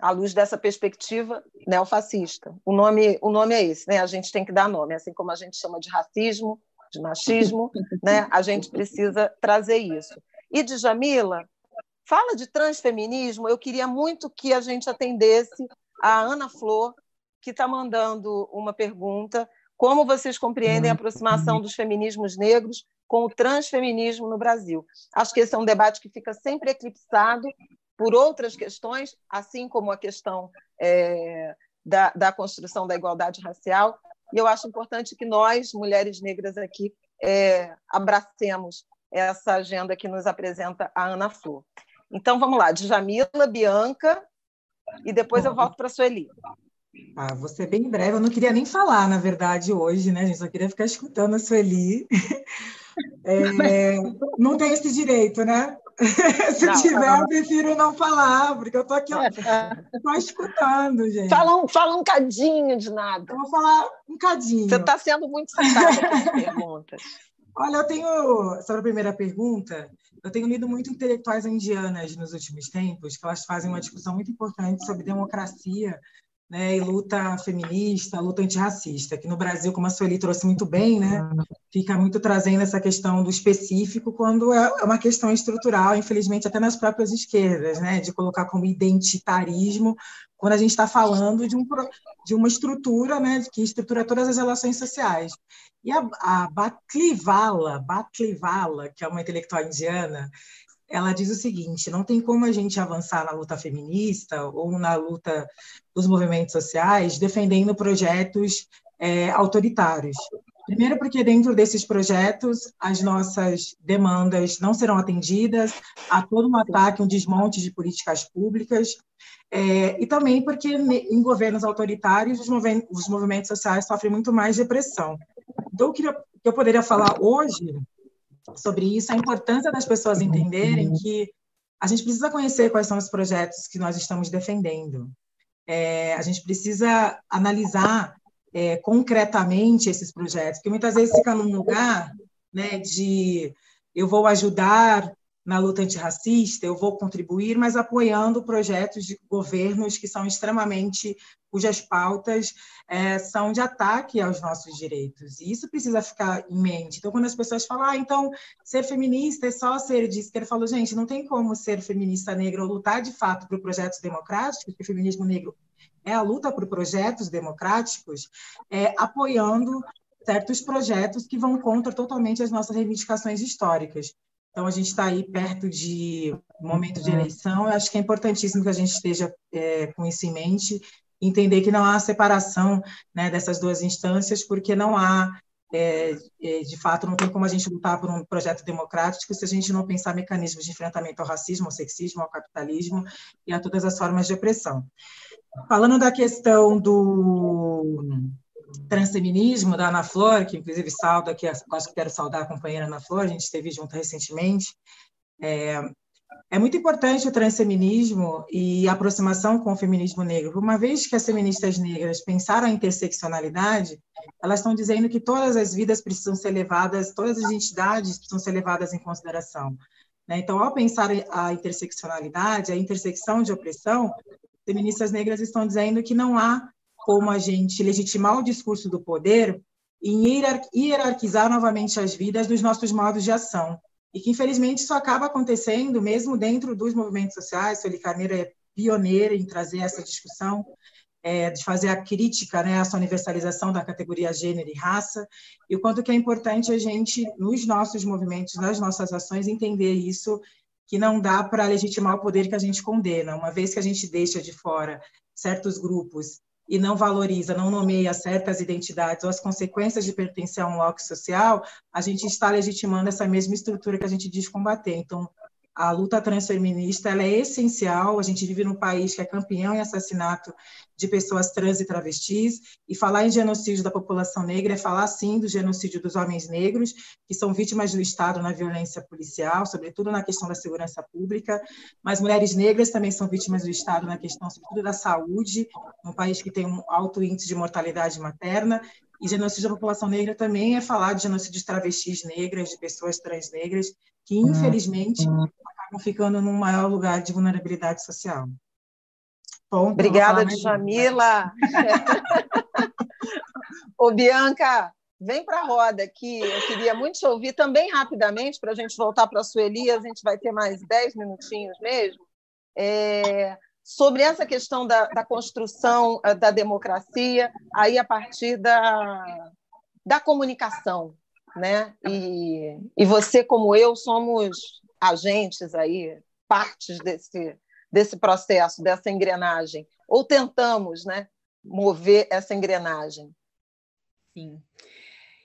à luz dessa perspectiva neofascista. O nome, o nome é esse, né? a gente tem que dar nome, assim como a gente chama de racismo, de machismo, né? a gente precisa trazer isso. E de Jamila, fala de transfeminismo, eu queria muito que a gente atendesse a Ana Flor, que está mandando uma pergunta. Como vocês compreendem a aproximação dos feminismos negros com o transfeminismo no Brasil? Acho que esse é um debate que fica sempre eclipsado por outras questões, assim como a questão é, da, da construção da igualdade racial, e eu acho importante que nós, mulheres negras aqui, é, abracemos essa agenda que nos apresenta a Ana Flor. Então, vamos lá, Djamila, Bianca, e depois eu volto para a Sueli. Ah, vou ser bem breve, eu não queria nem falar, na verdade, hoje, né? A gente só queria ficar escutando a Sueli. É, não tem esse direito, né? Se não, tiver, não. eu prefiro não falar, porque eu estou aqui ó, só escutando, gente. Fala um, fala um cadinho de nada. Eu vou falar um cadinho. Você está sendo muito citada com as perguntas. Olha, eu tenho, sobre a primeira pergunta, eu tenho lido muito intelectuais indianas nos últimos tempos, que elas fazem uma discussão muito importante sobre democracia né, e luta feminista, luta antirracista, que no Brasil, como a Sueli trouxe muito bem, né, fica muito trazendo essa questão do específico quando é, é uma questão estrutural, infelizmente até nas próprias esquerdas, né, de colocar como identitarismo quando a gente está falando de, um, de uma estrutura né, que estrutura todas as relações sociais. E a, a Baklivala, que é uma intelectual indiana, ela diz o seguinte: não tem como a gente avançar na luta feminista ou na luta dos movimentos sociais defendendo projetos é, autoritários. Primeiro, porque dentro desses projetos as nossas demandas não serão atendidas, há todo um ataque, um desmonte de políticas públicas, é, e também porque em governos autoritários os, os movimentos sociais sofrem muito mais repressão. Então, o que eu poderia falar hoje sobre isso, a importância das pessoas entenderem que a gente precisa conhecer quais são os projetos que nós estamos defendendo. É, a gente precisa analisar é, concretamente esses projetos, porque muitas vezes fica num lugar né, de eu vou ajudar na luta antirracista, eu vou contribuir, mas apoiando projetos de governos que são extremamente, cujas pautas é, são de ataque aos nossos direitos. E isso precisa ficar em mente. Então, quando as pessoas falam, ah, então ser feminista é só ser de esquerda, eu falo, gente, não tem como ser feminista negra ou lutar de fato por projetos democráticos, porque o feminismo negro é a luta por projetos democráticos, é, apoiando certos projetos que vão contra totalmente as nossas reivindicações históricas. Então, a gente está aí perto de momento de eleição. Eu acho que é importantíssimo que a gente esteja é, com isso em mente, entender que não há separação né, dessas duas instâncias, porque não há, é, é, de fato, não tem como a gente lutar por um projeto democrático se a gente não pensar mecanismos de enfrentamento ao racismo, ao sexismo, ao capitalismo e a todas as formas de opressão. Falando da questão do transfeminismo da Ana Flor, que inclusive saldo aqui, acho que quero saudar a companheira Ana Flor, a gente esteve junto recentemente. É, é muito importante o transfeminismo e a aproximação com o feminismo negro. Uma vez que as feministas negras pensaram a interseccionalidade, elas estão dizendo que todas as vidas precisam ser levadas, todas as entidades precisam ser levadas em consideração. Né? Então, ao pensar a interseccionalidade, a intersecção de opressão, feministas negras estão dizendo que não há como a gente legitimar o discurso do poder em hierarquizar novamente as vidas dos nossos modos de ação. E que, infelizmente, isso acaba acontecendo mesmo dentro dos movimentos sociais. Sueli Carneiro é pioneira em trazer essa discussão, é, de fazer a crítica né, a essa universalização da categoria gênero e raça, e o quanto que é importante a gente, nos nossos movimentos, nas nossas ações, entender isso, que não dá para legitimar o poder que a gente condena. Uma vez que a gente deixa de fora certos grupos e não valoriza, não nomeia certas identidades ou as consequências de pertencer a um bloco social, a gente está legitimando essa mesma estrutura que a gente diz combater. Então, a luta transfeminista ela é essencial. A gente vive num país que é campeão em assassinato de pessoas trans e travestis, e falar em genocídio da população negra é falar, sim, do genocídio dos homens negros, que são vítimas do Estado na violência policial, sobretudo na questão da segurança pública, mas mulheres negras também são vítimas do Estado na questão, sobretudo, da saúde, num país que tem um alto índice de mortalidade materna, e genocídio da população negra também é falar de genocídio de travestis negras, de pessoas trans negras, que, infelizmente, acabam ficando num maior lugar de vulnerabilidade social. Ponto, Obrigada, Djamila. Ô, Bianca, vem para a roda aqui. Eu queria muito te ouvir também rapidamente, para a gente voltar para a Sueli, a gente vai ter mais dez minutinhos mesmo. É, sobre essa questão da, da, construção eh, da democracia, aí a partir da, da comunicação. Né? E, e você, como eu, somos agentes aí, partes desse, desse processo, dessa engrenagem, ou tentamos né, mover essa engrenagem. Sim.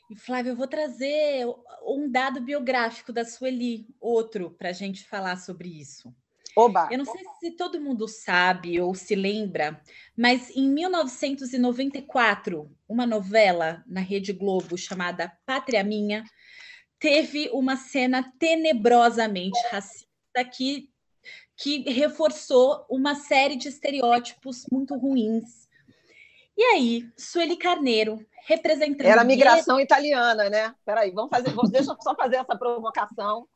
E, Flávia, eu vou trazer um dado biográfico da Sueli, outro, para a gente falar sobre isso. Oba. Eu não sei se todo mundo sabe ou se lembra, mas em 1994, uma novela na Rede Globo chamada Pátria Minha teve uma cena tenebrosamente racista que, que reforçou uma série de estereótipos muito ruins. E aí, Sueli Carneiro, representando. Era a migração italiana, né? Peraí, vamos fazer. Deixa eu só fazer essa provocação.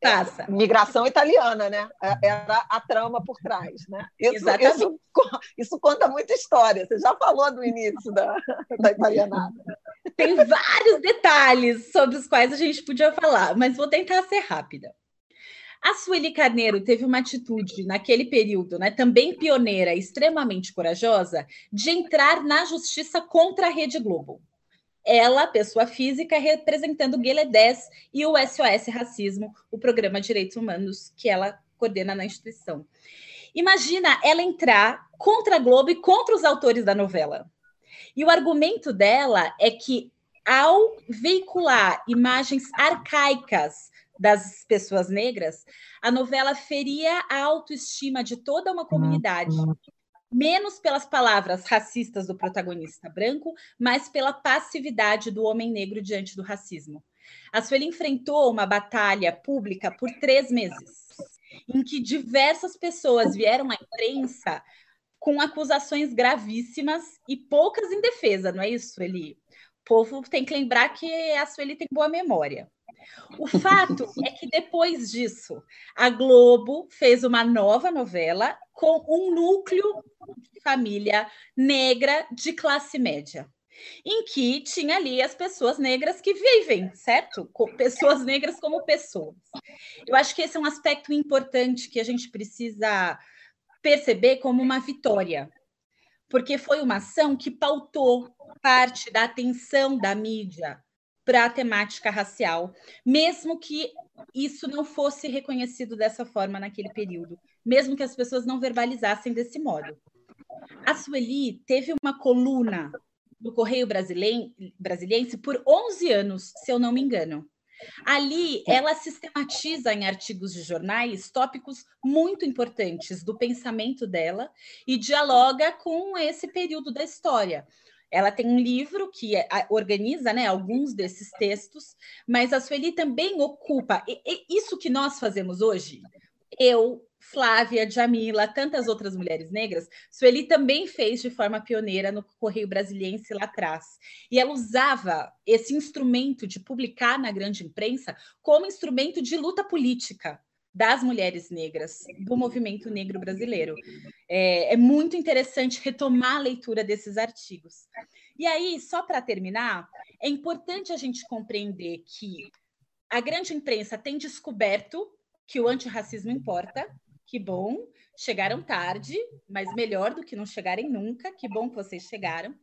Passa. Migração italiana, né? É, era a trama por trás, né? Isso, isso, isso, conta muita história. Você já falou do início da, da italianada. Tem vários detalhes sobre os quais a gente podia falar, mas vou tentar ser rápida. A Sueli Carneiro teve uma atitude naquele período, né, também pioneira, extremamente corajosa, de entrar na justiça contra a Rede Globo ela, pessoa física, representando o Guele 10 e o SOS Racismo, o programa de direitos humanos que ela coordena na instituição. Imagina ela entrar contra a Globo e contra os autores da novela. E o argumento dela é que, ao veicular imagens arcaicas das pessoas negras, a novela feria a autoestima de toda uma comunidade menos pelas palavras racistas do protagonista branco, mas pela passividade do homem negro diante do racismo. A Sueli enfrentou uma batalha pública por três meses, em que diversas pessoas vieram à imprensa com acusações gravíssimas e poucas em defesa, não é isso, Sueli? O povo tem que lembrar que a Sueli tem boa memória. O fato é que depois disso, a Globo fez uma nova novela com um núcleo de família negra de classe média, em que tinha ali as pessoas negras que vivem, certo? Pessoas negras como pessoas. Eu acho que esse é um aspecto importante que a gente precisa perceber como uma vitória, porque foi uma ação que pautou parte da atenção da mídia para a temática racial, mesmo que isso não fosse reconhecido dessa forma naquele período, mesmo que as pessoas não verbalizassem desse modo. A Sueli teve uma coluna no Correio Brasiliense por 11 anos, se eu não me engano. Ali, ela sistematiza em artigos de jornais tópicos muito importantes do pensamento dela e dialoga com esse período da história. Ela tem um livro que é, organiza né, alguns desses textos, mas a Sueli também ocupa e, e isso que nós fazemos hoje. Eu, Flávia, Jamila, tantas outras mulheres negras, Sueli também fez de forma pioneira no Correio Brasiliense lá atrás. E ela usava esse instrumento de publicar na grande imprensa como instrumento de luta política das mulheres negras, do movimento negro brasileiro. É, é muito interessante retomar a leitura desses artigos. E aí, só para terminar, é importante a gente compreender que a grande imprensa tem descoberto que o antirracismo importa, que bom, chegaram tarde, mas melhor do que não chegarem nunca, que bom que vocês chegaram.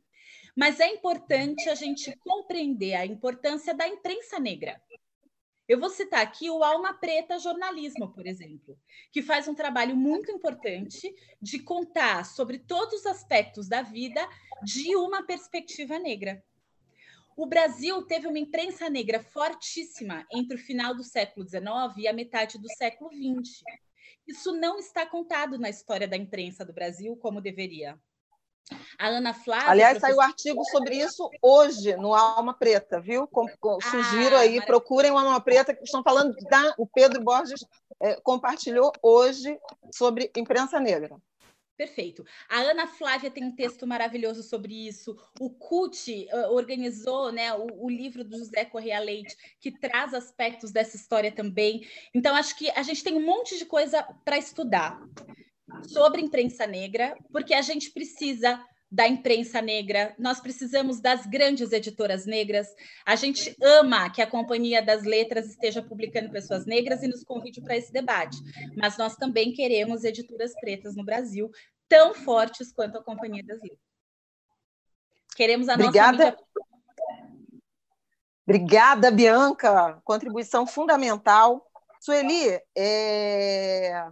Mas é importante a gente compreender a importância da imprensa negra, eu vou citar aqui o Alma Preta Jornalismo, por exemplo, que faz um trabalho muito importante de contar sobre todos os aspectos da vida de uma perspectiva negra. O Brasil teve uma imprensa negra fortíssima entre o final do século XIX e a metade do século XX. Isso não está contado na história da imprensa do Brasil como deveria. A Ana Flávia. Aliás, professora... saiu um artigo sobre isso hoje no Alma Preta, viu? Com, com, ah, sugiro aí, maravilha. procurem o Alma Preta, que estão falando da. O Pedro Borges é, compartilhou hoje sobre imprensa negra. Perfeito. A Ana Flávia tem um texto maravilhoso sobre isso. O CUT uh, organizou né, o, o, livro do José Correia Leite, que traz aspectos dessa história também. Então, acho que a gente tem um monte de coisa para estudar sobre imprensa negra, porque a gente precisa da imprensa negra, nós precisamos das grandes editoras negras. A gente ama que a Companhia das Letras esteja publicando pessoas negras e nos convide para esse debate, mas nós também queremos editoras pretas no Brasil tão fortes quanto a Companhia das Letras. Queremos a Obrigada. nossa mídia... Obrigada, Bianca. Contribuição fundamental. Sueli, é...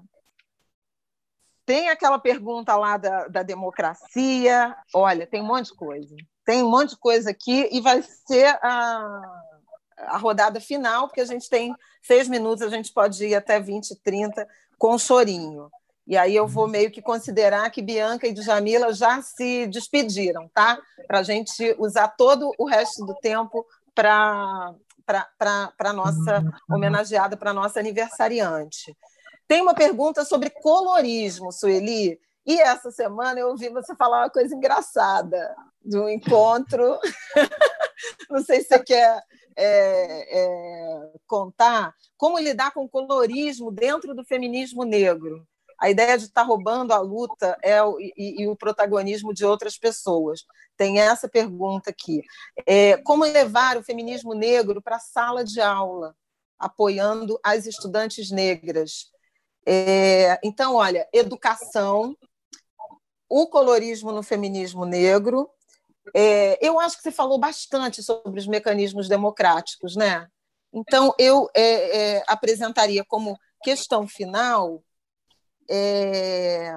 Tem aquela pergunta lá da, da democracia. Olha, tem um monte de coisa. Tem um monte de coisa aqui e vai ser a, a rodada final, porque a gente tem seis minutos, a gente pode ir até 20, 30 com chorinho. E aí eu vou meio que considerar que Bianca e Djamila já se despediram, tá? Para a gente usar todo o resto do tempo para a nossa homenageada, para a nossa aniversariante. Tem uma pergunta sobre colorismo, Sueli. E essa semana eu ouvi você falar uma coisa engraçada de um encontro. Não sei se você quer é, é, contar como lidar com colorismo dentro do feminismo negro. A ideia de estar roubando a luta é o, e, e, o protagonismo de outras pessoas. Tem essa pergunta aqui. É, como levar o feminismo negro para a sala de aula, apoiando as estudantes negras? É, então, olha, educação, o colorismo no feminismo negro. É, eu acho que você falou bastante sobre os mecanismos democráticos, né? Então, eu é, é apresentaria como questão final. É,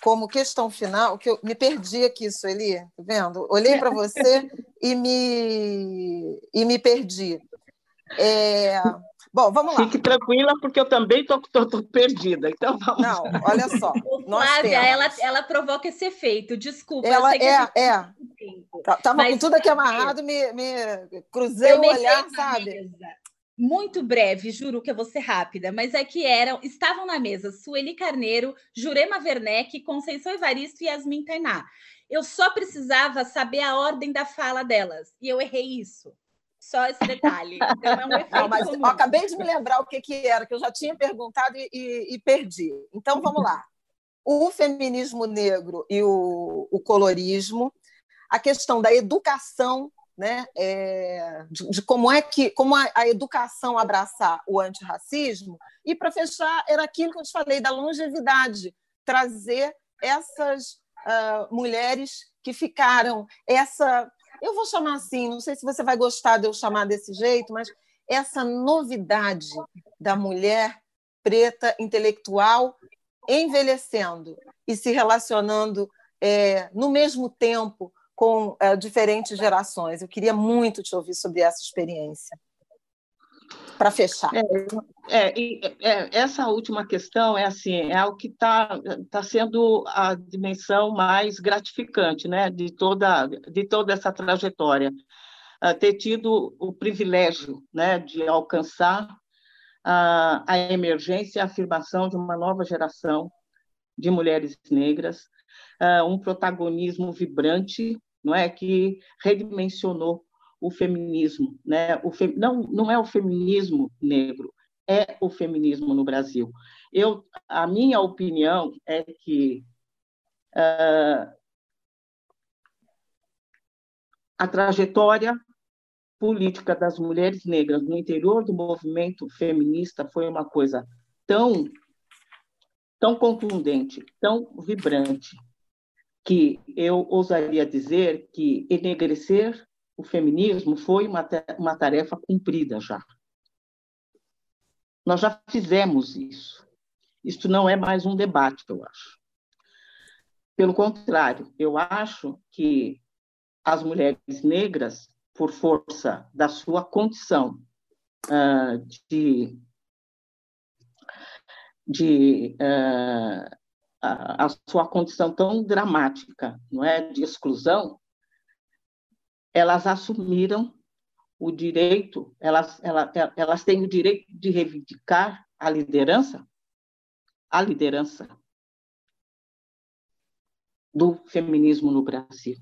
como questão final, que eu me perdi aqui, Sueli, tá vendo? Olhei para você e me, e me perdi. É, Bom, vamos lá. Fique tranquila, porque eu também estou perdida. Então vamos. Não, olha só. Flávia, ela, ela provoca esse efeito. Desculpa. Ela é, é. Estava com tudo aqui amarrado, me, me cruzei o olhar, sabe? Muito breve, juro que eu vou ser rápida, mas é que eram, estavam na mesa Sueli Carneiro, Jurema Werneck, Conceição Evaristo e Yasmin Tainá. Eu só precisava saber a ordem da fala delas, e eu errei isso. Só esse detalhe. Então, é um efeito Não, mas acabei de me lembrar o que, que era, que eu já tinha perguntado e, e, e perdi. Então, vamos lá. O feminismo negro e o, o colorismo, a questão da educação, né, é, de, de, como é que como a, a educação abraçar o antirracismo, e para fechar, era aquilo que eu te falei, da longevidade, trazer essas uh, mulheres que ficaram, essa eu vou chamar assim, não sei se você vai gostar de eu chamar desse jeito, mas essa novidade da mulher preta intelectual envelhecendo e se relacionando é, no mesmo tempo com é, diferentes gerações. Eu queria muito te ouvir sobre essa experiência para fechar. É, é, é, essa última questão é assim, é o que está tá sendo a dimensão mais gratificante, né, de toda de toda essa trajetória, uh, ter tido o privilégio, né, de alcançar a, a emergência e a afirmação de uma nova geração de mulheres negras, uh, um protagonismo vibrante, não é, que redimensionou o feminismo, né? O fe... não, não é o feminismo negro, é o feminismo no Brasil. Eu, a minha opinião é que uh, a trajetória política das mulheres negras no interior do movimento feminista foi uma coisa tão tão contundente, tão vibrante, que eu ousaria dizer que enegrecer o feminismo foi uma, uma tarefa cumprida já. Nós já fizemos isso. Isto não é mais um debate, eu acho. Pelo contrário, eu acho que as mulheres negras, por força da sua condição uh, de, de uh, a, a, sua condição tão dramática, não é, de exclusão, elas assumiram o direito, elas, elas, elas têm o direito de reivindicar a liderança, a liderança do feminismo no Brasil.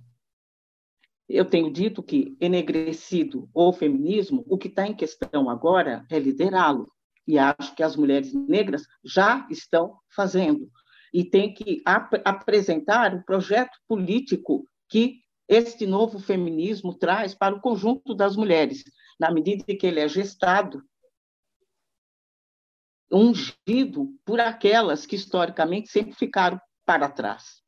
Eu tenho dito que, enegrecido o feminismo, o que está em questão agora é liderá-lo. E acho que as mulheres negras já estão fazendo. E tem que ap apresentar o projeto político que este novo feminismo traz para o conjunto das mulheres, na medida em que ele é gestado, ungido por aquelas que historicamente sempre ficaram para trás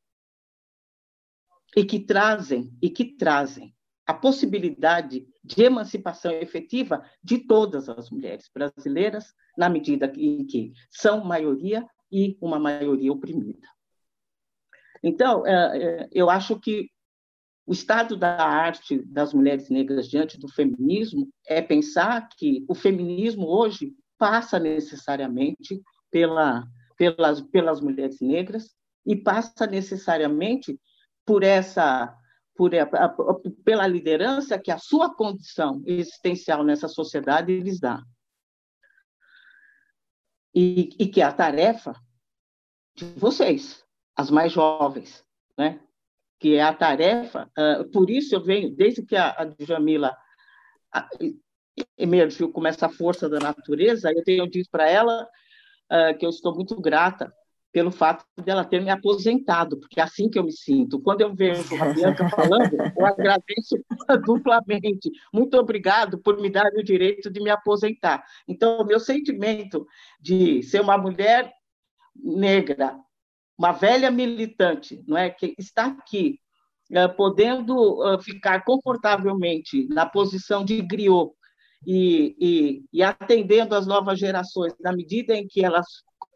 e que trazem e que trazem a possibilidade de emancipação efetiva de todas as mulheres brasileiras, na medida em que são maioria e uma maioria oprimida. Então, é, é, eu acho que o estado da arte das mulheres negras diante do feminismo é pensar que o feminismo hoje passa necessariamente pela, pelas, pelas mulheres negras e passa necessariamente por essa por, pela liderança que a sua condição existencial nessa sociedade lhes dá. E, e que é a tarefa de vocês, as mais jovens, né? Que é a tarefa, uh, por isso eu venho, desde que a, a Djamila emergiu com essa força da natureza, eu tenho dito para ela uh, que eu estou muito grata pelo fato dela ter me aposentado, porque é assim que eu me sinto. Quando eu vejo a Bianca falando, eu agradeço duplamente. Muito obrigado por me dar o direito de me aposentar. Então, o meu sentimento de ser uma mulher negra, uma velha militante, não é, que está aqui, uh, podendo uh, ficar confortavelmente na posição de griot e, e, e atendendo as novas gerações na medida em que elas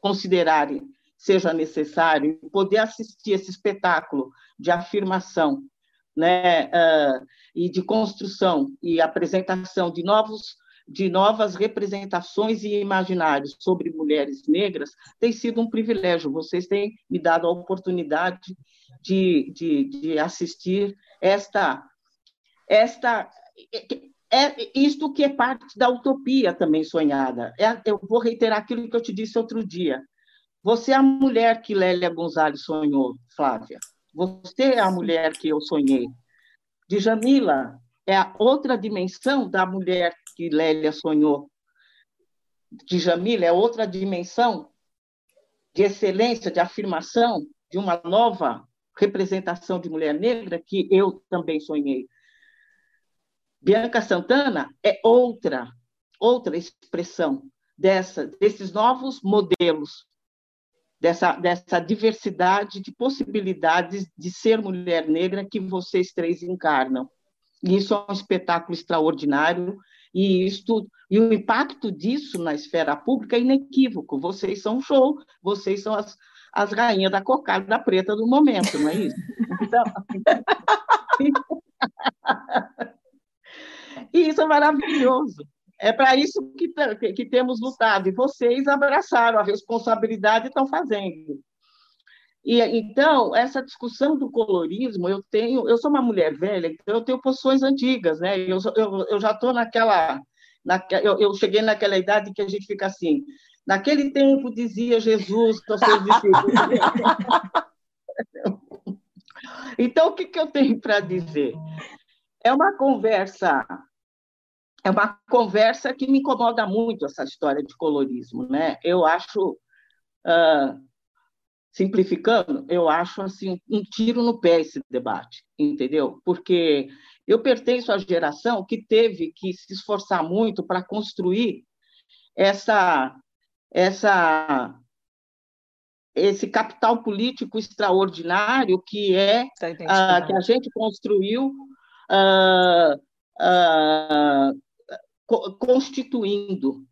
considerarem seja necessário, poder assistir esse espetáculo de afirmação né, uh, e de construção e apresentação de novos de novas representações e imaginários sobre mulheres negras tem sido um privilégio. Vocês têm me dado a oportunidade de, de, de assistir esta esta é isto que é parte da utopia também sonhada. É, eu vou reiterar aquilo que eu te disse outro dia. Você é a mulher que Lélia Gonzalez sonhou, Flávia. Você é a mulher que eu sonhei. Djamila é a outra dimensão da mulher que Lélia sonhou. Djamila é outra dimensão de excelência, de afirmação, de uma nova representação de mulher negra que eu também sonhei. Bianca Santana é outra, outra expressão dessa, desses novos modelos dessa, dessa diversidade de possibilidades de ser mulher negra que vocês três encarnam. E isso é um espetáculo extraordinário e isto e o impacto disso na esfera pública é inequívoco. Vocês são show, vocês são as, as rainhas da cocada preta do momento, não é isso? Então, e isso é maravilhoso. É para isso que, que, temos lutado, e vocês abraçaram a responsabilidade e estão fazendo. E então, essa discussão do colorismo, eu tenho, eu sou uma mulher velha, então eu tenho posições antigas, né? Eu, eu, eu já estou naquela, naquela eu, eu cheguei naquela idade que a gente fica assim, naquele tempo dizia Jesus seus discípulos. então, o que, que eu tenho para dizer? É uma conversa é uma conversa que me incomoda muito essa história de colorismo, né? Eu acho, uh, simplificando, eu acho assim um tiro no pé esse debate, entendeu? Porque eu pertenço à geração que teve que se esforçar muito para construir essa essa esse capital político extraordinário que é uh, que a gente construiu uh, uh, constituindo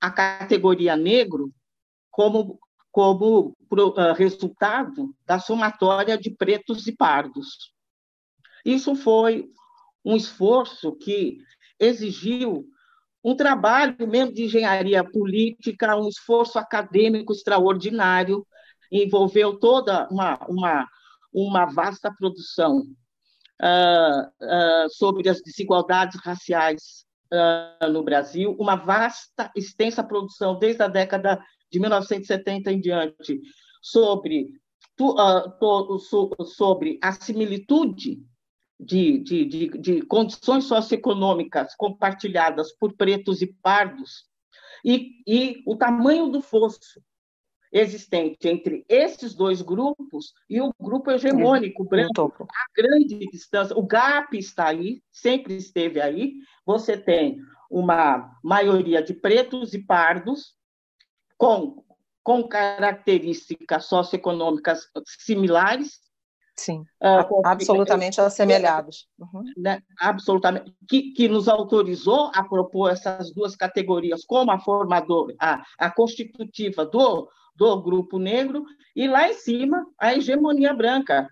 a categoria negro como, como resultado da somatória de pretos e pardos. Isso foi um esforço que exigiu um trabalho mesmo de engenharia política, um esforço acadêmico extraordinário, envolveu toda uma, uma, uma vasta produção uh, uh, sobre as desigualdades raciais uh, no Brasil, uma vasta, extensa produção desde a década de 1970 em diante sobre, tu, to, so, sobre a similitude de, de, de, de, condições socioeconômicas compartilhadas por pretos e pardos e, e o tamanho do fosso existente entre esses dois grupos e o grupo hegemônico branco, a grande distância, o gap está aí, sempre esteve aí. Você tem uma maioria de pretos e pardos com, com características socioeconômicas similares. Sim, uh, absolutamente assemelhados. Uhum. Né, absolutamente. Que, que nos autorizou a propor essas duas categorias como a formadora, a, a constitutiva do, do grupo negro, e lá em cima a hegemonia branca.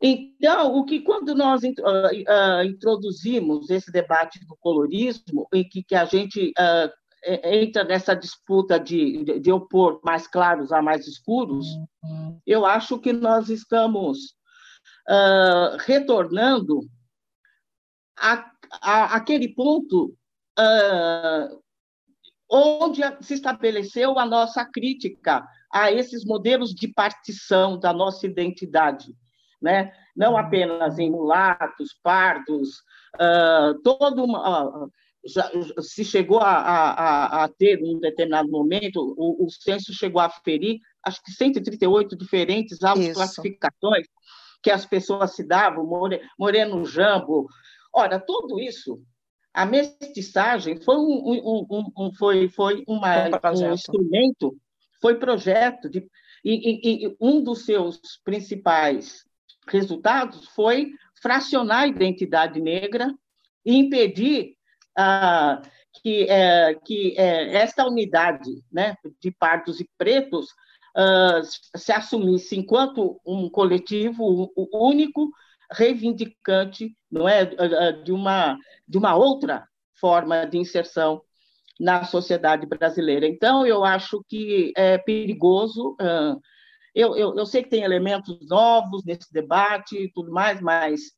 Então, o que quando nós uh, uh, introduzimos esse debate do colorismo, em que, que a gente uh, entra nessa disputa de, de, de, opor mais claros a mais escuros, eu acho que nós estamos retornando a, a, aquele ponto onde se estabeleceu a nossa crítica a esses modelos de partição da nossa identidade, né? não uhum. apenas em mulatos, pardos, uh, todo uma, uh, já, se chegou a, a, a, ter, um determinado momento, o, o censo chegou a ferir, acho que 138 diferentes classificações que as pessoas se davam, moreno jambo. Ora, tudo isso a mestiçagem foi um, um, foi, foi uma, um instrumento, foi projeto, de, e, e, um dos seus principais resultados foi fracionar a identidade negra e impedir ah, que, é, que é, esta unidade né, de pardos e pretos ah, se assumisse enquanto um coletivo único reivindicante, não é, de uma de uma outra forma de inserção na sociedade brasileira. Então, eu acho que é perigoso. Eu, eu, eu sei que tem elementos novos nesse debate e tudo mais, mas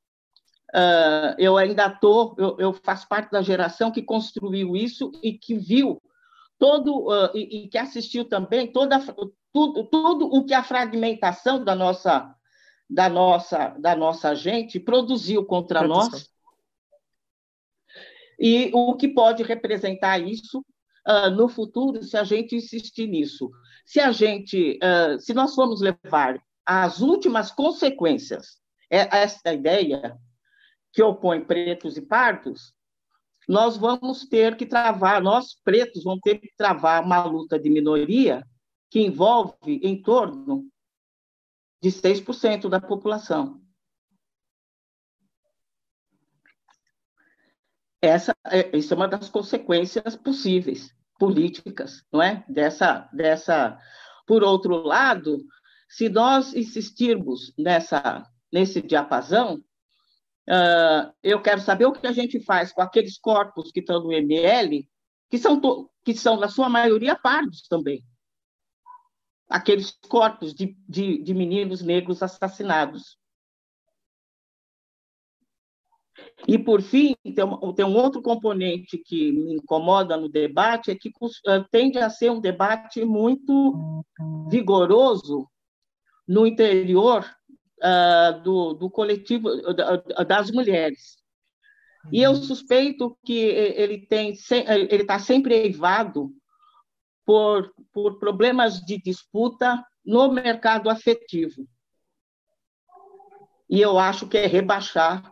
uh, eu ainda estou, eu, eu, faço parte da geração que construiu isso e que viu todo, uh, e, e, que assistiu também toda, tudo, tudo o que a fragmentação da nossa da nossa, da nossa gente produziu contra Produção. nós e o que pode representar isso uh, no futuro se a gente insistir nisso. Se a gente, se nós formos levar as últimas consequências é essa ideia que opõe pretos e pardos, nós vamos ter que travar, nós pretos vamos ter que travar uma luta de minoria que envolve em torno de 6% da população. Essa, é, isso é uma das consequências possíveis, políticas, não é? Dessa, dessa. Por outro lado, se nós insistirmos nessa, nesse diapasão, uh, eu quero saber o que a gente faz com aqueles corpos que estão no ML, que são, que são na sua maioria, pardos também aqueles corpos de, de, de meninos negros assassinados. E, por fim, tem um, tem um, outro componente que me incomoda no debate, é que uh, tende a ser um debate muito vigoroso no interior uh, do, do, coletivo uh, das mulheres. E eu suspeito que ele tem ele está sempre eivado por, por problemas de disputa no mercado afetivo. E eu acho que é rebaixar,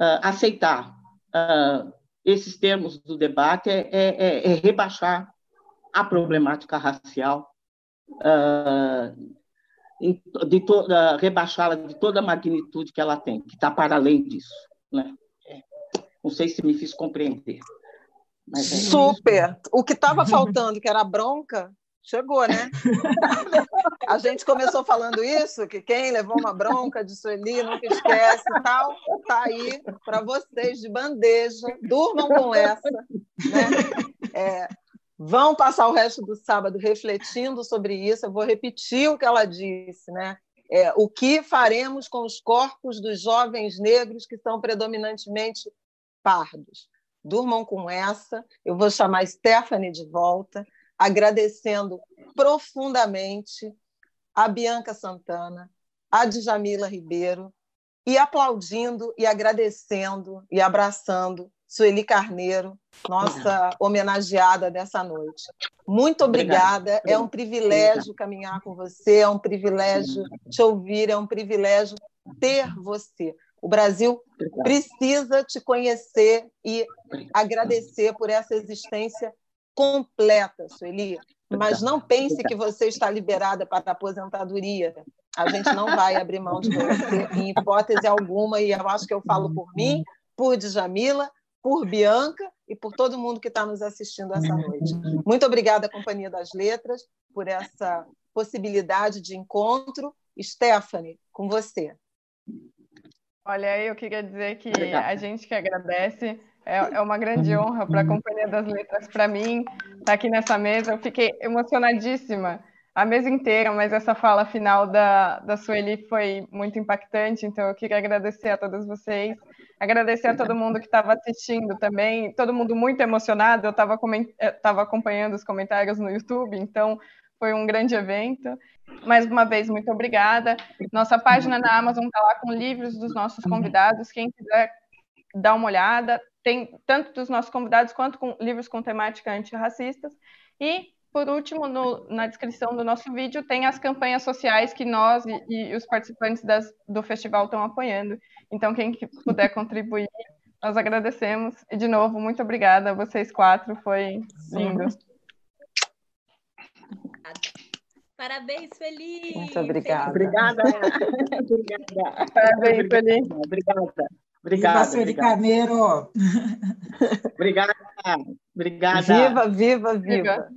uh, aceitar uh, esses termos do debate, é, é, é, é rebaixar a problemática racial, uh, de toda, rebaixá-la de toda a magnitude que ela tem, que está para além disso. Né? É. Não sei se me fiz compreender. É Super! O que estava faltando, que era bronca, chegou, né? A gente começou falando isso, que quem levou uma bronca de Sueli nunca esquece e tal, tá aí para vocês de bandeja, durmam com essa, né? É, vão passar o resto do sábado refletindo sobre isso. Eu vou repetir o que ela disse, né? É, o que faremos com os corpos dos jovens negros que são predominantemente pardos? Durmam com essa. Eu vou chamar Stephanie de volta, agradecendo profundamente a Bianca Santana, a Djamila Ribeiro, e aplaudindo e agradecendo e abraçando Sueli Carneiro, nossa homenageada dessa noite. Muito obrigada, é um privilégio caminhar com você, é um privilégio te ouvir, é um privilégio ter você. O Brasil precisa te conhecer e agradecer por essa existência completa, Sueli. Mas não pense que você está liberada para a aposentadoria. A gente não vai abrir mão de você em hipótese alguma, e eu acho que eu falo por mim, por Djamila, por Bianca e por todo mundo que está nos assistindo essa noite. Muito obrigada, Companhia das Letras, por essa possibilidade de encontro. Stephanie, com você. Olha, eu queria dizer que a gente que agradece, é, é uma grande honra para a Companhia das Letras, para mim, estar tá aqui nessa mesa. Eu fiquei emocionadíssima a mesa inteira, mas essa fala final da, da Sueli foi muito impactante, então eu queria agradecer a todos vocês, agradecer a todo mundo que estava assistindo também, todo mundo muito emocionado, eu estava eh, acompanhando os comentários no YouTube, então foi um grande evento. Mais uma vez, muito obrigada. Nossa página na Amazon está lá com livros dos nossos convidados, quem quiser dar uma olhada, tem tanto dos nossos convidados quanto com livros com temática antirracistas, e por último, no, na descrição do nosso vídeo tem as campanhas sociais que nós e, e os participantes das, do festival estão apoiando. Então, quem puder contribuir, nós agradecemos. E, de novo, muito obrigada a vocês quatro, foi lindo. Parabéns, Felipe! Muito obrigada. Obrigada. obrigada. Parabéns, Felipe. Obrigada. Obrigada. Viva Sueli Carneiro! Obrigada. Obrigada. Viva, viva, viva. viva.